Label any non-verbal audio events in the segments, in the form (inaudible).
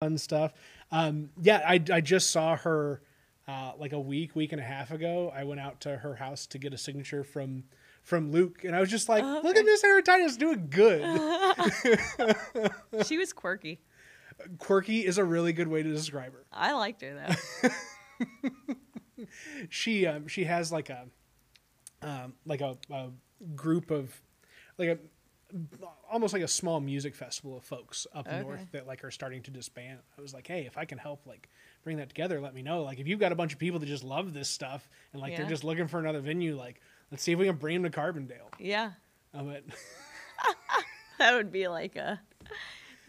fun stuff. Um, yeah, I, I just saw her uh, like a week, week and a half ago. I went out to her house to get a signature from from Luke, and I was just like, Oh, "Look at Miss Heretitus doing good." (laughs) she was quirky. Quirky is a really good way to describe her. I liked her though. (laughs) She um, she has like a um, like a, a group of like a almost like a small music festival of folks up Okay. north that like are starting to disband. I was like, hey, if I can help like bring that together, let me know. Like if you've got a bunch of people that just love this stuff and like they're just looking for another venue, like let's see if we can bring them to Carbondale. Yeah, I went, (laughs) (laughs) that would be like a.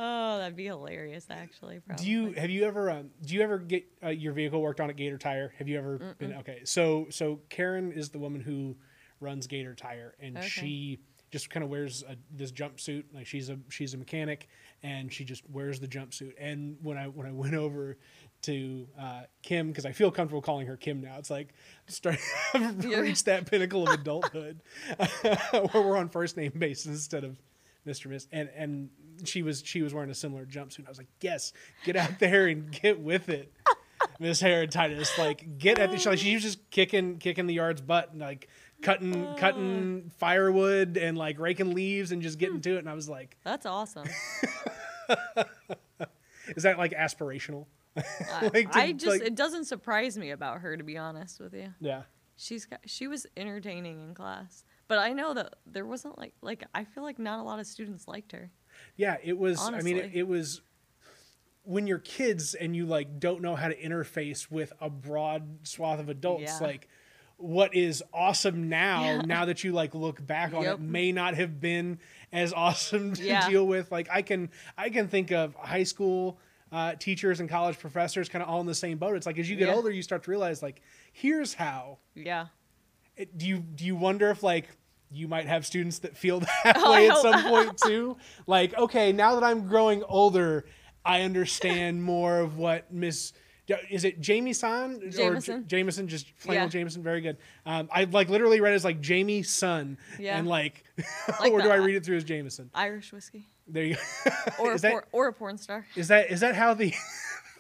Oh, that'd be hilarious. Actually, probably. do you have you ever um, do you ever get uh, your vehicle worked on at Gator Tire? Have you ever been okay? So so Karen is the woman who runs Gator Tire, and Okay. she just kind of wears a, this jumpsuit. Like she's a she's a mechanic, and she just wears the jumpsuit. And when I when I (laughs) went over to uh, Kim, because I feel comfortable calling her Kim now, it's like starting (laughs) Yeah. reached that pinnacle of adulthood (laughs) where we're on first name basis instead of Mr. Miss. And and she was she was wearing a similar jumpsuit. I was like, yes, get out there and get with it. Miss Heretitus, like get at the she, like, she was just kicking kicking the yard's butt and like cutting oh. cutting firewood and like raking leaves and just getting hmm. to it and I was like, That's awesome. (laughs) is that like aspirational? I, (laughs) Like, to- I just like- it doesn't surprise me about her to be honest with you. Yeah. She's got, she was entertaining in class, but I know that there wasn't like like I feel like not a lot of students liked her. Yeah, it was. I mean, it, it was when you're kids and you like don't know how to interface with a broad swath of adults. Yeah. Like, what is awesome now? Now that you like look back on Yep. it, may not have been as awesome (laughs) to Yeah. deal with. Like, I can I can think of high school. Uh, teachers and college professors kind of all in the same boat. It's like as you get Yeah. older, you start to realize like, here's how. Yeah. It, do you do you wonder if like you might have students that feel (laughs) that (laughs) Oh, way at some point too? Like, okay, now that I'm growing older, I understand more of what Miss. Is it Jamie Son or J- Jameson. Just plain Yeah. old Jameson. Very good. Um, I like literally read it as like Jamie Son, Yeah. and like, (laughs) Like or do I read it through as Jameson? Irish whiskey There you. (laughs) or is a that por- or a porn star. is that is that how the? (laughs)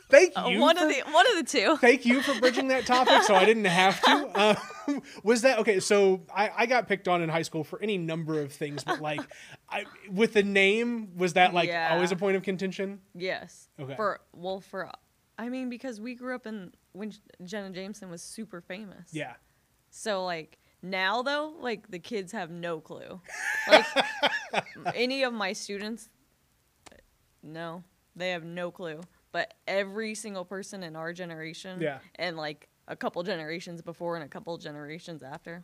Thank Uh, you. one for- of the one of the two. thank you for bridging that topic so i didn't have to um, was that okay so I, I got picked on in high school for any number of things but like I, with the name was that like Yeah. always a point of contention Yes. Okay. For well for I mean because we grew up in when Jenna Jameson was super famous. yeah So like now though, like the kids have no clue. Like (laughs) any of my students no, they have no clue. But every single person in our generation Yeah. and like a couple generations before and a couple generations after,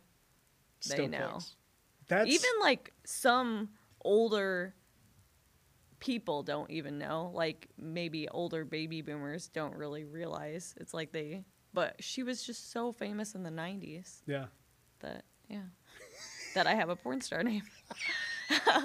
They still know. close. that's even like some older people don't even know like maybe older baby boomers don't really realize it's like they but she was just so famous in the 90s yeah. that yeah that i have a porn star name. (laughs)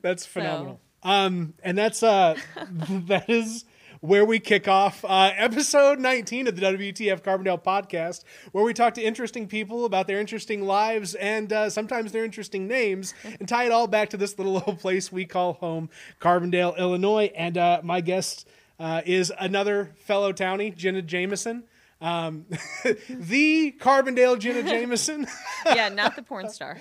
That's phenomenal. Um and that's uh (laughs) that is where we kick off uh, episode 19 of the WTF Carbondale podcast, where we talk to interesting people about their interesting lives and uh, sometimes their interesting names, (laughs) and tie it all back to this little old place we call home, Carbondale, Illinois. And uh, my guest uh, is another fellow townie, Jenna Jameson, um, (laughs) the Carbondale Jenna (laughs) Jameson. yeah not the porn star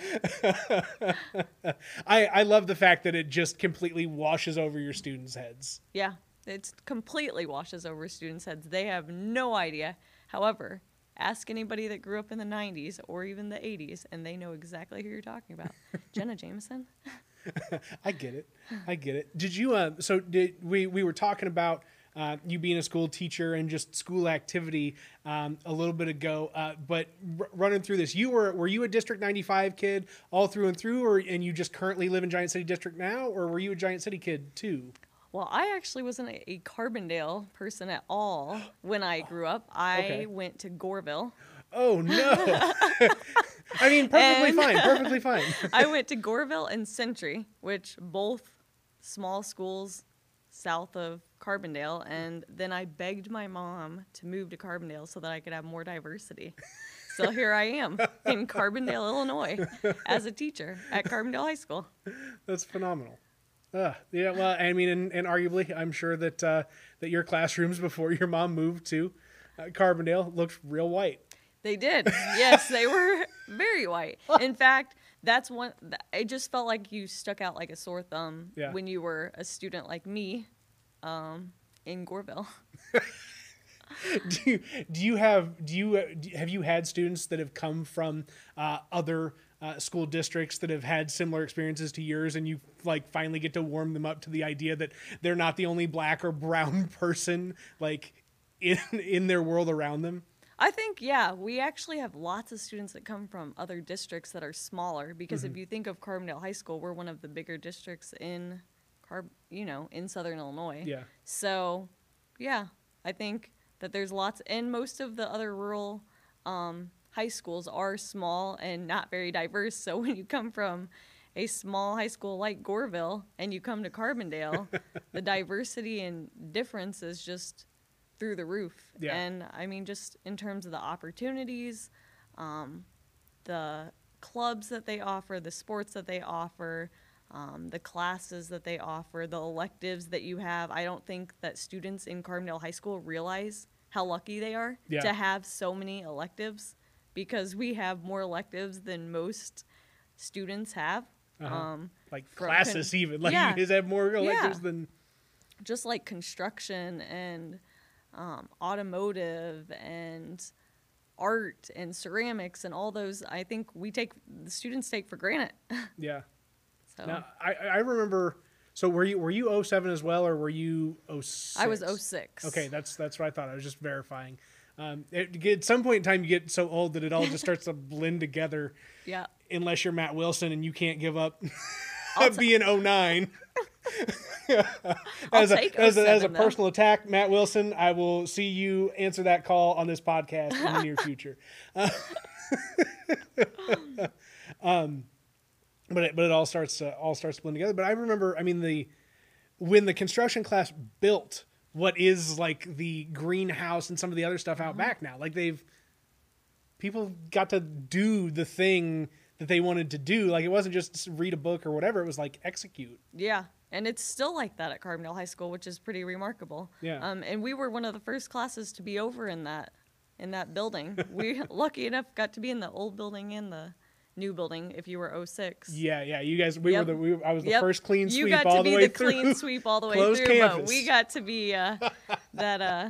I, I love the fact that it just completely washes over your students' heads. yeah it completely washes over students heads they have no idea however ask anybody that grew up in the 90s or even the 80s and they know exactly who you're talking about (laughs) jenna jameson (laughs) I get it. I get it. Did you? Uh, so did we? We were talking about uh, you being a school teacher and just school activity um, a little bit ago. Uh, but r- running through this, you were were you a District ninety five kid all through and through, or and you just currently live in Giant City District now, or were you a Giant City kid too? Well, I actually wasn't a, Carbondale person at all when I grew up. I Okay. went to Goreville. Oh no! (laughs) I mean, perfectly And- fine. Perfectly fine. (laughs) I went to Goreville and Century, which both small schools south of Carbondale, and then I begged my mom to move to Carbondale so that I could have more diversity. So here I am in Carbondale, Illinois, as a teacher at Carbondale High School. That's phenomenal. Uh, yeah, well, I mean, and, and arguably, I'm sure that uh, that your classrooms before your mom moved to uh, Carbondale looked real white. They did. Yes, they were (laughs) very white. (laughs) In fact, that's one. It just felt like you stuck out like a sore thumb Yeah. when you were a student like me, um, in Goreville. (laughs) do you do you have do you uh, have you had students that have come from uh, other uh, school districts that have had similar experiences to yours, and you like finally get to warm them up to the idea that they're not the only black or brown (laughs) person like in in their world around them? I think yeah, we actually have lots of students that come from other districts that are smaller because Mm-hmm. if you think of Carbondale High School, we're one of the bigger districts in Carb, you know, in Southern Illinois. Yeah. So, yeah, I think that there's lots, and most of the other rural um, high schools are small and not very diverse. So (laughs) when you come from a small high school like Goreville and you come to Carbondale, (laughs) the diversity and difference is just through the roof. Yeah. And I mean, just in terms of the opportunities, um, the clubs that they offer, the sports that they offer, um, the classes that they offer, the electives that you have. I don't think that students in Carbondale High School realize how lucky they are Yeah. to have so many electives because we have more electives than most students have. Uh-huh. Um, Like classes, con- even (laughs) like Yeah. you guys have more electives Yeah. than just like construction and um, automotive and art and ceramics and all those i think we take the students take for granted (laughs) yeah. so Now I I remember. So were you were you 07 as well, or were you 06? i was 06 Okay, that's that's what I thought. I was just verifying. Um, it, at some point in time, you get so old that it all just starts to blend together. (laughs) yeah Unless you're Matt Wilson and you can't give up (laughs) being 09. (laughs) As a, as a, as a 07 though. personal attack, Matt Wilson, I will see you answer that call on this podcast in the near future. Uh, um, but it, but it all starts to, all starts to blend together. But I remember, I mean, the when the construction class built what is like the greenhouse and some of the other stuff out Mm-hmm. back now, like they've people got to do the thing that they wanted to do. Like it wasn't just read a book or whatever; it was like execute. yeah and it's still like that at carbondale high school which is pretty remarkable Yeah. um, and we were one of the first classes to be over in that in that building (laughs) we lucky enough got to be in the old building and the new building if you were 06 Yeah, yeah. You guys, we Yep. were the. We, I was the Yep. first clean sweep you got all to the be way the through. clean (laughs) sweep all the way Closed through, but campus. we got to be uh, (laughs) that uh,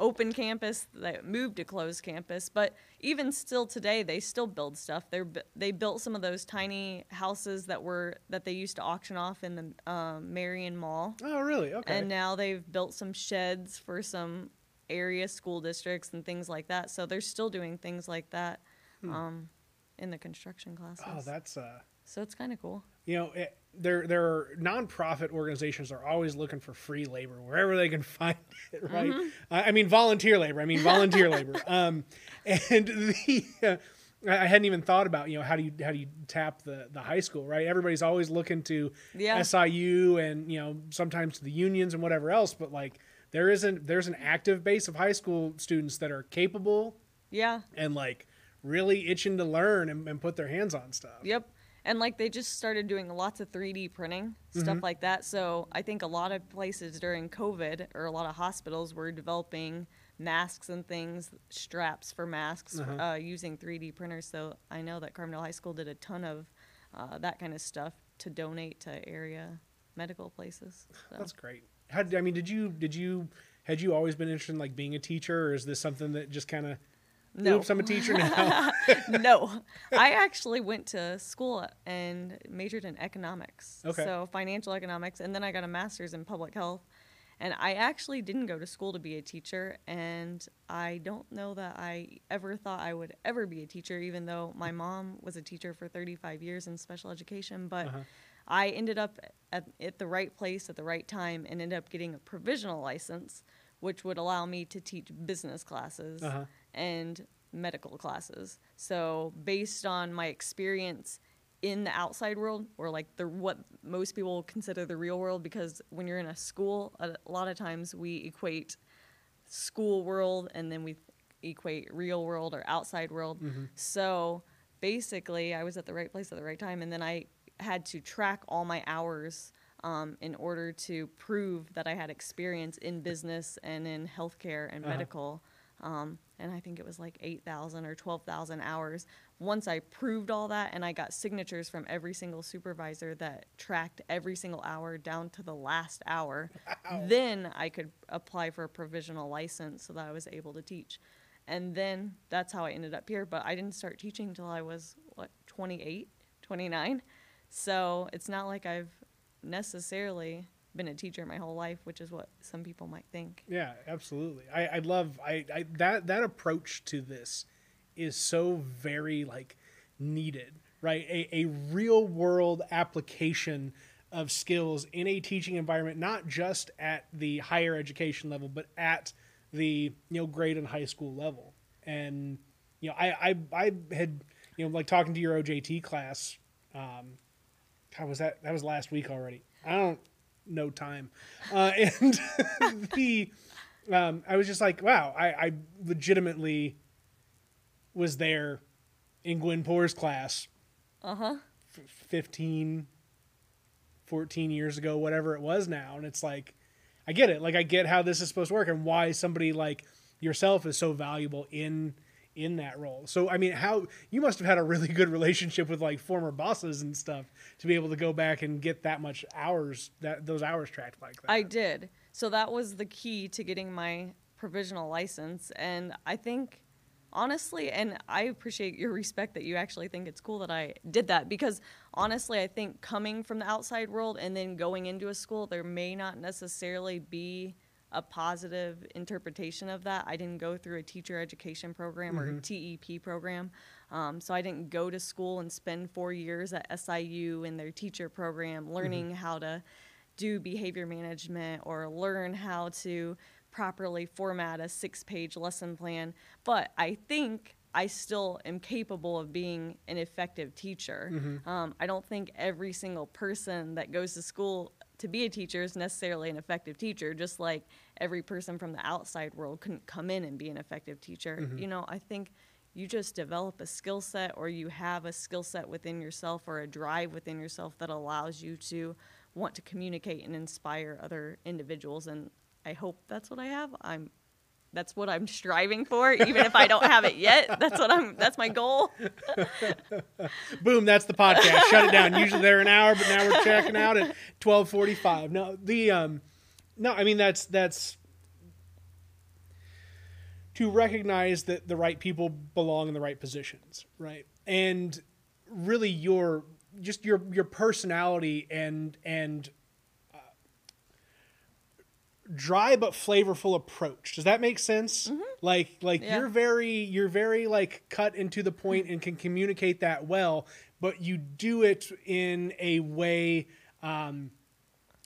open campus that moved to closed campus. But even still today, they still build stuff. They they built some of those tiny houses that were that they used to auction off in the um, Marion Mall, Oh, really? Okay. and now they've built some sheds for some area school districts and things like that. So they're still doing things like that um, in the construction classes. Oh, that's uh. so it's kind of cool. You know, it, there there are nonprofit organizations are always looking for free labor wherever they can (laughs) find it. Right? Mm-hmm. I I mean, volunteer labor. I mean, volunteer (laughs) labor. Um, and the. Uh, I hadn't even thought about you know how do you how do you tap the the high school right? Everybody's always looking to Yeah. SIU and you know sometimes to the unions and whatever else, but like there isn't there's an active base of high school students that are capable Yeah. and like really itching to learn and, and put their hands on stuff. Yep. And like they just started doing lots of 3D printing, Mm-hmm. stuff like that. So I think a lot of places during COVID or a lot of hospitals were developing masks and things, straps for masks Uh-huh. uh, using 3D printers. So I know that Carmel High School did a ton of uh, that kind of stuff to donate to area medical places. So. That's great. How I mean, did you did you had you always been interested in like being a teacher, or is this something that just kind of No. oops, I'm a teacher now? (laughs) no, I actually went to school and majored in economics. Okay. So financial economics, and then I got a master's in public health. And I actually didn't go to school to be a teacher, and I don't know that I ever thought I would ever be a teacher, even though my mom was a teacher for 35 years in special education. But Uh-huh. I ended up at, at the right place at the right time and ended up getting a provisional license, which would allow me to teach business classes Uh-huh. And medical classes. So based on my experience in the outside world, or like the what most people consider the real world, because when you're in a school, a, lot of times we equate school world and then we equate real world or outside world. So basically, I was at the right place at the right time, and then I had to track all my hours um, in order to prove that I had experience in business and in healthcare and Uh-huh. medical. Um, and I think it was like 8,000 or 12,000 hours. Once I proved all that and I got signatures from every single supervisor that tracked every single hour down to the last hour, then I could apply for a provisional license so that I was able to teach. And then that's how I ended up here. But I didn't start teaching until I was, what, 28, 29? So it's not like I've necessarily been a teacher my whole life, which is what some people might think. Yeah, absolutely. I, I love I, I that that approach to this is so very like needed, right? A, a real world application of skills in a teaching environment, not just at the higher education level, but at the you know grade and high school level. And you know, I I, I had you know like talking to your OJT class. Um, how was that? That was last week already. I don't know time, uh, (laughs) and the um, I was just like, wow, I, I legitimately was there in Gwen Poor's class Uh huh. f- 15, 14 years ago, whatever it was now. And it's like, I get it. Like, I get how this is supposed to work and why somebody like yourself is so valuable in in that role. So, I mean, how you must have had a really (laughs) good relationship with like former bosses and stuff to be able to go back and get that much hours that those hours tracked like that. I did. So that was the key to getting my provisional license. And I think, honestly, and I appreciate your respect that you actually think it's cool that I did that because honestly, I think coming from the outside world and then going into a school, there may not necessarily be a positive interpretation of that. I didn't go through a teacher education program or TEP program. Um, so I didn't go to school and spend four years at SIU in their teacher program learning how to do behavior management or learn how to properly format a six page lesson plan. But I think I still am capable of being an effective teacher. Um, I don't think every single person that goes to school to be a teacher is necessarily an effective teacher, just like every person from the outside world couldn't come in and be an effective teacher. Mm-hmm. You know, I think you just develop a skill set or you have a skill set within yourself or a drive within yourself that allows you to want to communicate and inspire other individuals and I hope that's what I have. I'm that's what I'm striving for even if I don't have it yet. (laughs) That's what I'm that's my goal. (laughs) Boom, that's the podcast. Shut it down. Usually they're an hour, but now we're checking out at twelve forty five. No, the um no, I mean that's that's to recognize that the right people belong in the right positions, right? And really your just your your personality and and dry but flavorful approach. Does that make sense? Like like Yeah. you're very you're very like cut into the point and can communicate that well, but you do it in a way um,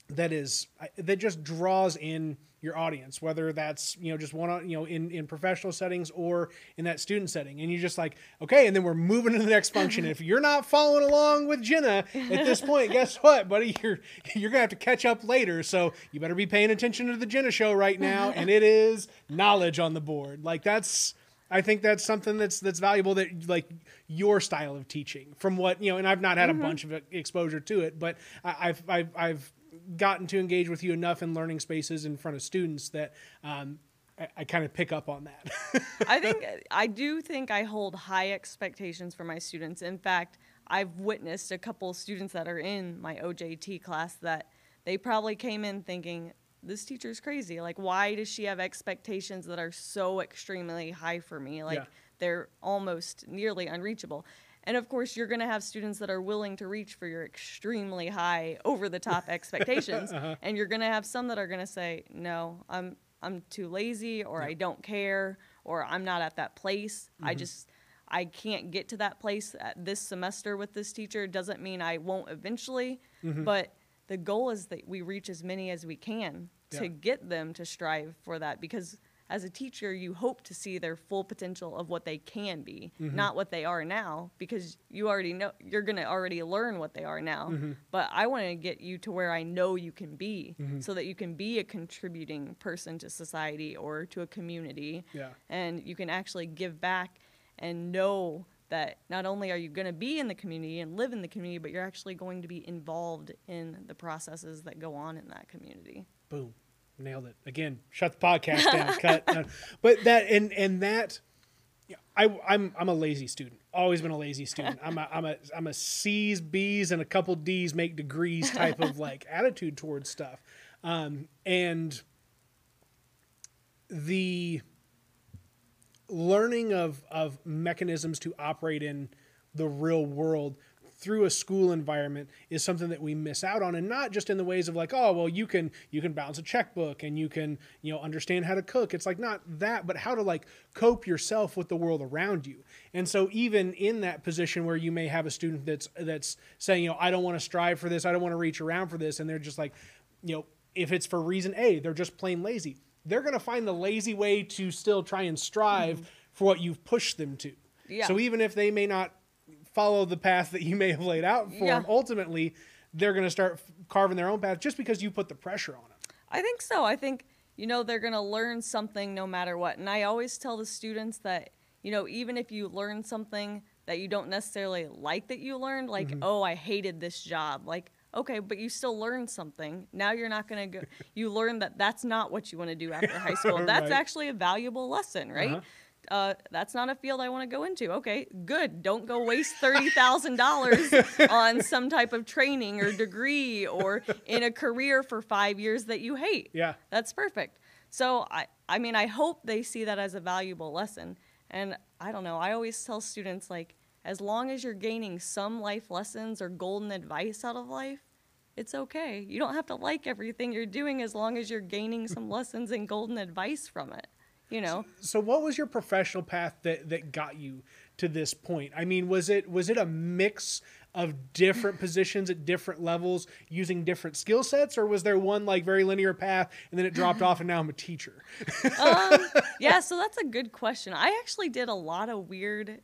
that is that just draws in your audience whether that's you know just one on you know in in professional settings or in that student setting. And you're just like okay and then we're moving to the next function. If you're not following along with jenna at this point (laughs) guess what buddy? You're you're gonna have to catch up later. So you better be paying attention to the jenna show right now. And it is knowledge on the board. Like that's I think that's something that's that's valuable that like your style of teaching from what you know and I've not had a mm-hmm. bunch of exposure to it but I, I've, I've I've gotten to engage with you enough in learning spaces in front of students that um, I, I kind of pick up on that. (laughs) I think I do think I hold high expectations for my students. In fact, I've witnessed a couple students that are in my OJT class that they probably came in thinking this teacher's crazy. Like why does she have expectations that are so extremely high for me? Like Yeah. they're almost nearly unreachable. And of course, you're going to have students that are willing to reach for your extremely high, over the top (laughs) expectations, uh-huh. and you're going to have some that are going to say, "No, I'm I'm too lazy, or I don't care, or I'm not at that place. I mm-hmm. just I can't get to that place at this semester with this teacher. Doesn't mean I won't eventually, mm-hmm. but the goal is that we reach as many as we can to get them to strive for that because as a teacher you hope to see their full potential of what they can be mm-hmm. not what they are now because you already know you're going to already learn what they are now mm-hmm. but i want to get you to where i know you can be mm-hmm. so that you can be a contributing person to society or to a community Yeah. and you can actually give back and know that not only are you going to be in the community and live in the community, but you're actually going to be involved in the processes that go on in that community. Boom. Nailed it. Again, shut the podcast down. (laughs) cut. No. But that and and that I I'm I'm a lazy student. Always been a lazy student. I'm a I'm a I'm a C's, B's, and a couple D's make degrees type of (laughs) like attitude towards stuff. Um, and the learning of of mechanisms to operate in the real world through a school environment is something that we miss out on and not just in the ways of like oh well you can you can balance a checkbook and you can you know understand how to cook it's like not that but how to like cope yourself with the world around you and so even in that position where you may have a student that's that's saying you know I don't want to strive for this I don't want to reach around for this and they're just like you know if it's for reason A they're just plain lazy they're going to find the lazy way to still try and strive mm-hmm. for what you've pushed them to yeah. so even if they may not follow the path that you may have laid out for yeah. them, ultimately they're going to start carving their own path just because you put the pressure on them. I think so. I think you know they're going to learn something no matter what. And I always tell the students that you know even if you learn something that you don't necessarily like that you learned, like mm-hmm. oh I hated this job, like okay, but you still learned something. Now you're not going to go. You learn that that's not what you want to do after high school. (laughs) That's right. actually a valuable lesson, right? Uh-huh uh, that's not a field I want to go into. Okay, good. Don't go waste thirty thousand dollars (laughs) on some type of training or degree or in a career for five years that you hate. Yeah, that's perfect. So I, I mean, I hope they see that as a valuable lesson. And I don't know. I always tell students like, as long as you're gaining some life lessons or golden advice out of life, it's okay. You don't have to like everything you're doing as long as you're gaining some (laughs) lessons and golden advice from it you know. So, so, what was your professional path that that got you to this point? I mean, was it was it a mix of different positions at different levels using different skill sets or was there one like very linear path and then it dropped off and now I'm a teacher? um, (laughs) yeah, so that's a good question. I actually did a lot of weird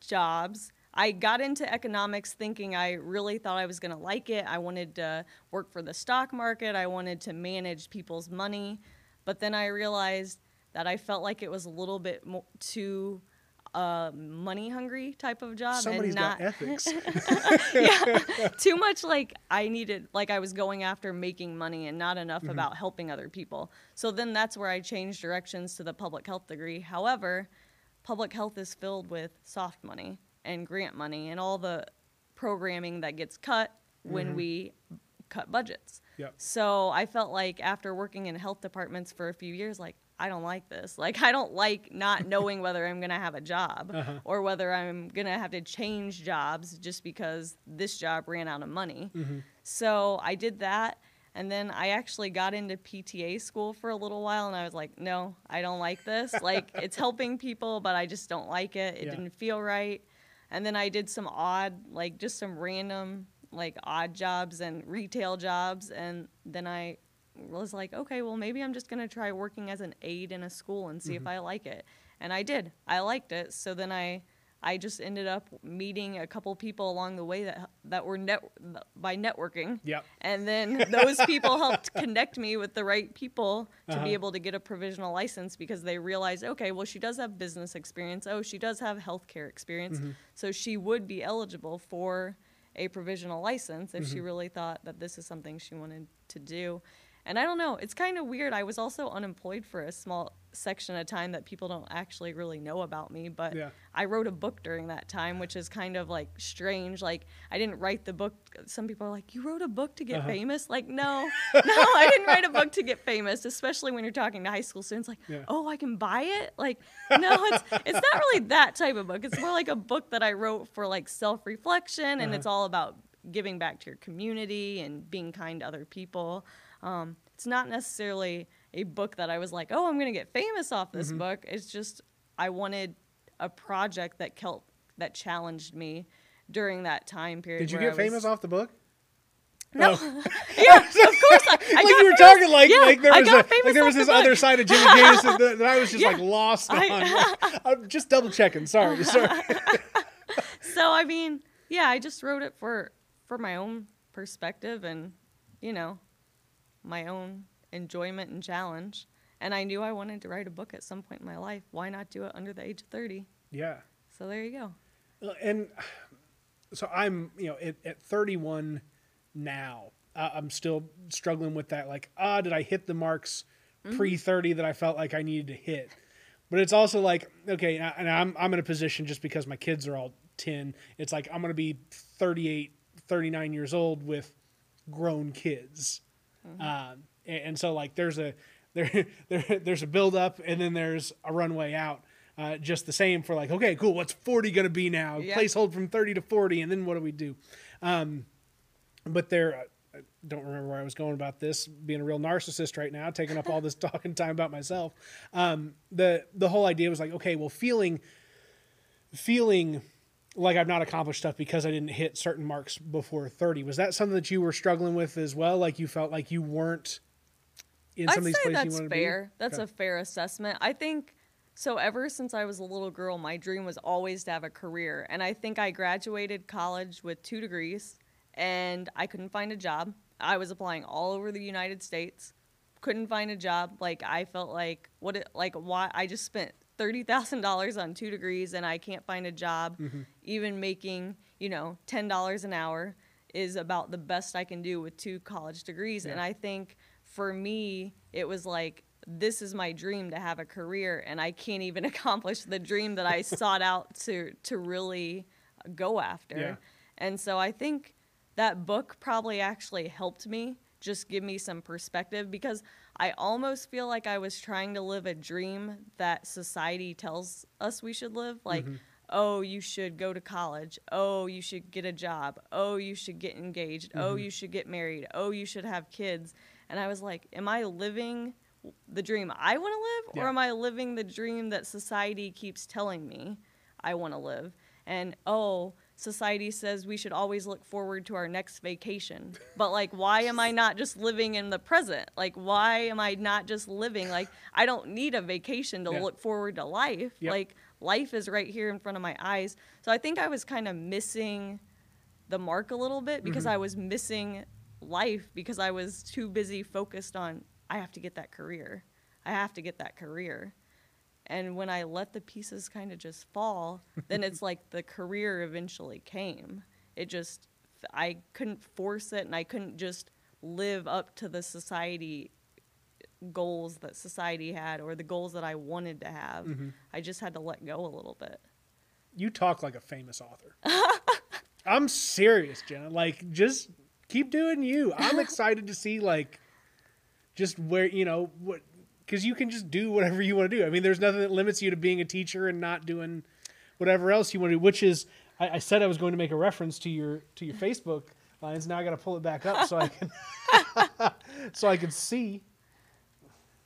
jobs. I got into economics thinking I really thought I was going to like it. I wanted to work for the stock market. I wanted to manage people's money. But then I realized that I felt like it was a little bit more too uh, money hungry type of job Somebody's and not got (laughs) ethics. yeah, (laughs) too much like I needed like I was going after making money and not enough mm-hmm. about helping other people. So then that's where I changed directions to the public health degree. However, public health is filled with soft money and grant money and all the programming that gets cut when mm-hmm. we cut budgets. Yep. So I felt like after working in health departments for a few years like I don't like this. Like, I don't like not (laughs) knowing whether I'm going to have a job uh-huh. or whether I'm going to have to change jobs just because this job ran out of money. Mm-hmm. So I did that. And then I actually got into PTA school for a little while and I was like, no, I don't like this. (laughs) like, it's helping people, but I just don't like it. It yeah. didn't feel right. And then I did some odd, like, just some random, like, odd jobs and retail jobs. And then I was like, okay, well, maybe I'm just going to try working as an aide in a school and see mm-hmm. if I like it. And I did. I liked it. So then I I just ended up meeting a couple people along the way that that were net by networking. Yep. And then (laughs) those people helped connect me with the right people to uh-huh. be able to get a provisional license because they realized, okay, well she does have business experience. Oh, she does have healthcare experience. Mm-hmm. So she would be eligible for a provisional license if mm-hmm. she really thought that this is something she wanted to do. And I don't know, it's kind of weird. I was also unemployed for a small section of time that people don't actually really know about me, but yeah. I wrote a book during that time, which is kind of like strange. Like, I didn't write the book. Some people are like, You wrote a book to get uh-huh. famous? Like, no, (laughs) no, I didn't write a book to get famous, especially when you're talking to high school students. Like, yeah. oh, I can buy it? Like, (laughs) no, it's, it's not really that type of book. It's more like a book that I wrote for like self reflection, and uh-huh. it's all about giving back to your community and being kind to other people. Um, it's not necessarily a book that I was like, oh, I'm going to get famous off this mm-hmm. book. It's just I wanted a project that kelp, that challenged me during that time period. Did you get famous off the book? No. Oh. (laughs) yeah, of course. I, I (laughs) like you were talking like yeah, like there was a, like there was this the other side of Jimmy (laughs) Jameson that, that, I was just yeah. like lost on. I, I'm just double checking. Sorry, sorry. so I mean, yeah, I just wrote it for for my own perspective and you know my own enjoyment and challenge. And I knew I wanted to write a book at some point in my life. Why not do it under the age of 30? Yeah. So there you go. and (sighs) so I'm, you know, at, at 31 now, uh, I'm still struggling with that. Like, ah, did I hit the marks pre 30 that I felt like I needed to hit? But it's also like, okay, and I'm, I'm in a position just because my kids are all 10. It's like I'm going to be 38, 39 years old with grown kids. Um, and, and so like there's a (laughs) there, there there's a build up and then there's a runway out. Uh, just the same for like okay cool what's 40 going to be now Yeah. placehold from 30 to 40 and then what do we do um, but there I don't remember where I was going about this being a real narcissist right now taking up all this (laughs) talking time about myself um, the the whole idea was like okay well feeling feeling like I've not accomplished stuff because I didn't hit certain marks before 30. Was that something that you were struggling with as well? Like you felt like you weren't in some I'd of these places you that's wanted fair. to be? That's Okay. a fair assessment. I think so. Ever since I was a little girl, my dream was always to have a career, and I think I graduated college with two degrees, and I couldn't find a job. I was applying all over the United States, couldn't find a job. Like I felt like what it like why I just spent thirty thousand dollars on two degrees, and I can't find a job. Mm-hmm. Even making you know ten dollars an hour is about the best I can do with two college degrees, and I think for me, it was like, this is my dream to have a career, and I can't even (laughs) accomplish the dream that I (laughs) sought out to to really uh, go after. Yeah. And so I think that book probably actually helped me just give me some perspective because I almost feel like I was trying to live a dream that society tells us we should live. Like, mm-hmm. oh, you should go to college. Oh, you should get a job. Oh, you should get engaged. Oh, mm-hmm. you should get married. Oh, you should have kids. And I was like, am I living the dream I want to live or am I living the dream that society keeps telling me I want to live? And oh, society says we should always look forward to our next vacation. But like why am I not just living in the present? Like why am I not just living like I don't need a vacation to Yeah. look forward to life. Yep. Like life is right here in front of my eyes. So I think I was kind of missing the mark a little bit because Mm-hmm. I was missing life because I was too busy focused on I have to get that career. I have to get that career. And when I let the pieces kind of just fall, then it's like the career eventually came. It just I couldn't force it and I couldn't just live up to the society goals that society had or the goals that I wanted to have. Mm-hmm. I just had to let go a little bit. You talk like a famous author. (laughs) I'm serious, Jenna. Like, just keep doing you. I'm (laughs) excited to see, like, just where, you know, what, because you can just do whatever you want to do. I mean, there's nothing that limits you to being a teacher and not doing whatever else you want to do, which is, I, I said I was going to make a reference to your, to your Facebook lines. Now I got to pull it back up so I can, (laughs) so I can see.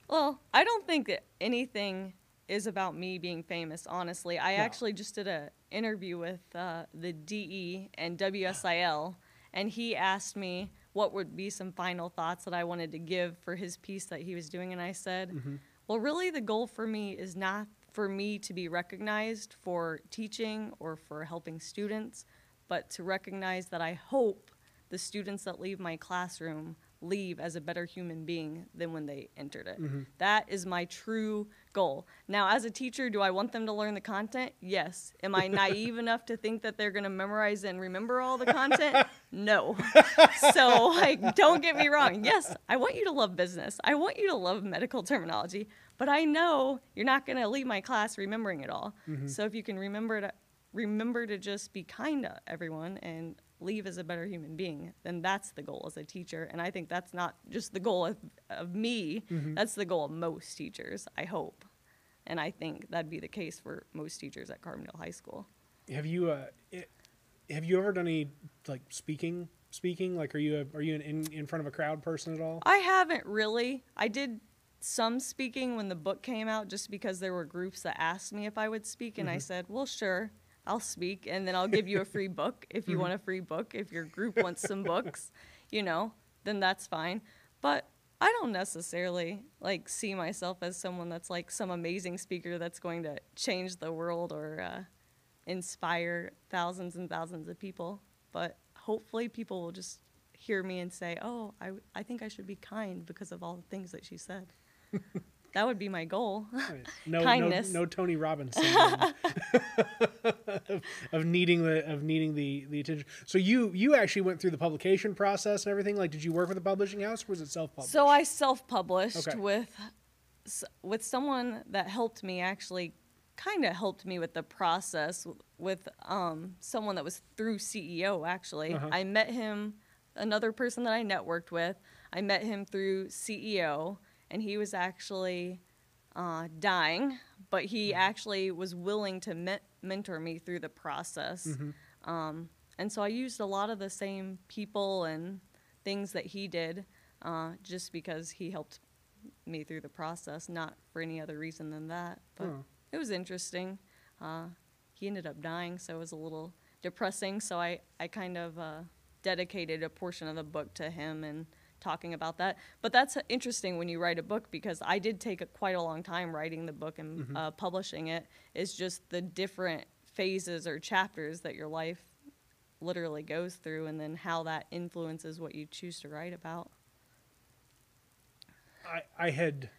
Well, I don't think that anything is about me being famous. Honestly, I No. actually just did a interview with uh, the DE and WSIL, and he asked me what would be some final thoughts that I wanted to give for his piece that he was doing, and I said, Mm-hmm. "Well, really, the goal for me is not for me to be recognized for teaching or for helping students, but to recognize that I hope the students that leave my classroom leave as a better human being than when they entered it. Mm-hmm. That is my true goal. Now, as a teacher, do I want them to learn the content? Yes. Am I naive (laughs) enough to think that they're going to memorize and remember all the content? (laughs) No. (laughs) So, like, don't get me wrong. Yes, I want you to love business. I want you to love medical terminology, but I know you're not going to leave my class remembering it all. Mm-hmm. So, if you can remember to remember to just be kind to everyone and leave as a better human being, then that's the goal as a teacher. And I think that's not just the goal of, of me, that's the goal of most teachers, I hope. And I think that'd be the case for most teachers at Carbondale High School. Have you, uh, it, have you ever done any, like, speaking? Speaking, like, are you a, are you an in, in front of a crowd person at all? I haven't really. I did some speaking when the book came out just because there were groups that asked me if I would speak, and I said, well, sure. I'll speak and then I'll give you a (laughs) free book if you want a free book. If your group wants some books, you know, then that's fine. But I don't necessarily like see myself as someone that's like some amazing speaker that's going to change the world or uh, inspire thousands and thousands of people. But hopefully, people will just hear me and say, "Oh, I, I think I should be kind because of all the things that she said." (laughs) that would be my goal. Nice. No, Kindness. no, no Tony Robbins (laughs) of, (laughs) of needing the of needing the the attention. So you you actually went through the publication process and everything. Like, did you work with a publishing house, or was it self published? So I self-published Okay. with with someone that helped me actually kind of helped me with the process with um, someone that was through CEO actually. Uh-huh. I met him another person that I networked with. I met him through CEO and he was actually uh, dying, but he actually was willing to me- mentor me through the process. Um, and so I used a lot of the same people and things that he did uh, just because he helped me through the process, not for any other reason than that. But Oh. it was interesting. Uh, he ended up dying, so it was a little depressing. So I, I kind of uh, dedicated a portion of the book to him and talking about that. But that's interesting when you write a book because I did take a, quite a long time writing the book and uh, publishing it. It's just the different phases or chapters that your life literally goes through and then how that influences what you choose to write about. I, I had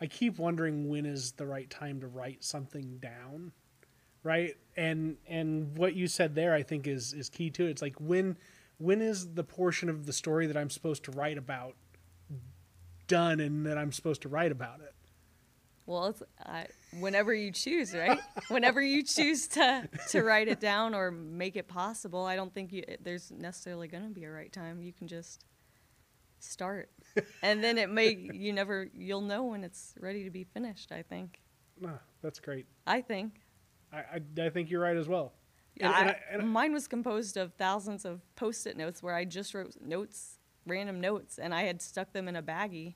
I keep wondering when is the right time to write something down. Right? And and what you said there I think is is key too. It's like when when is the portion of the story that I'm supposed to write about done and that I'm supposed to write about it? Well, it's I, whenever you choose, right? whenever you choose to to write it down or make it possible, I don't think you, there's necessarily going to be a right time. You can just start, and then it may you never you'll know when it's ready to be finished. I think. Ah, that's great. I think. I, I, I think you're right as well. Yeah, And- I- and I- mine was composed of thousands of post-it notes where I just wrote notes, random notes, and I had stuck them in a baggie,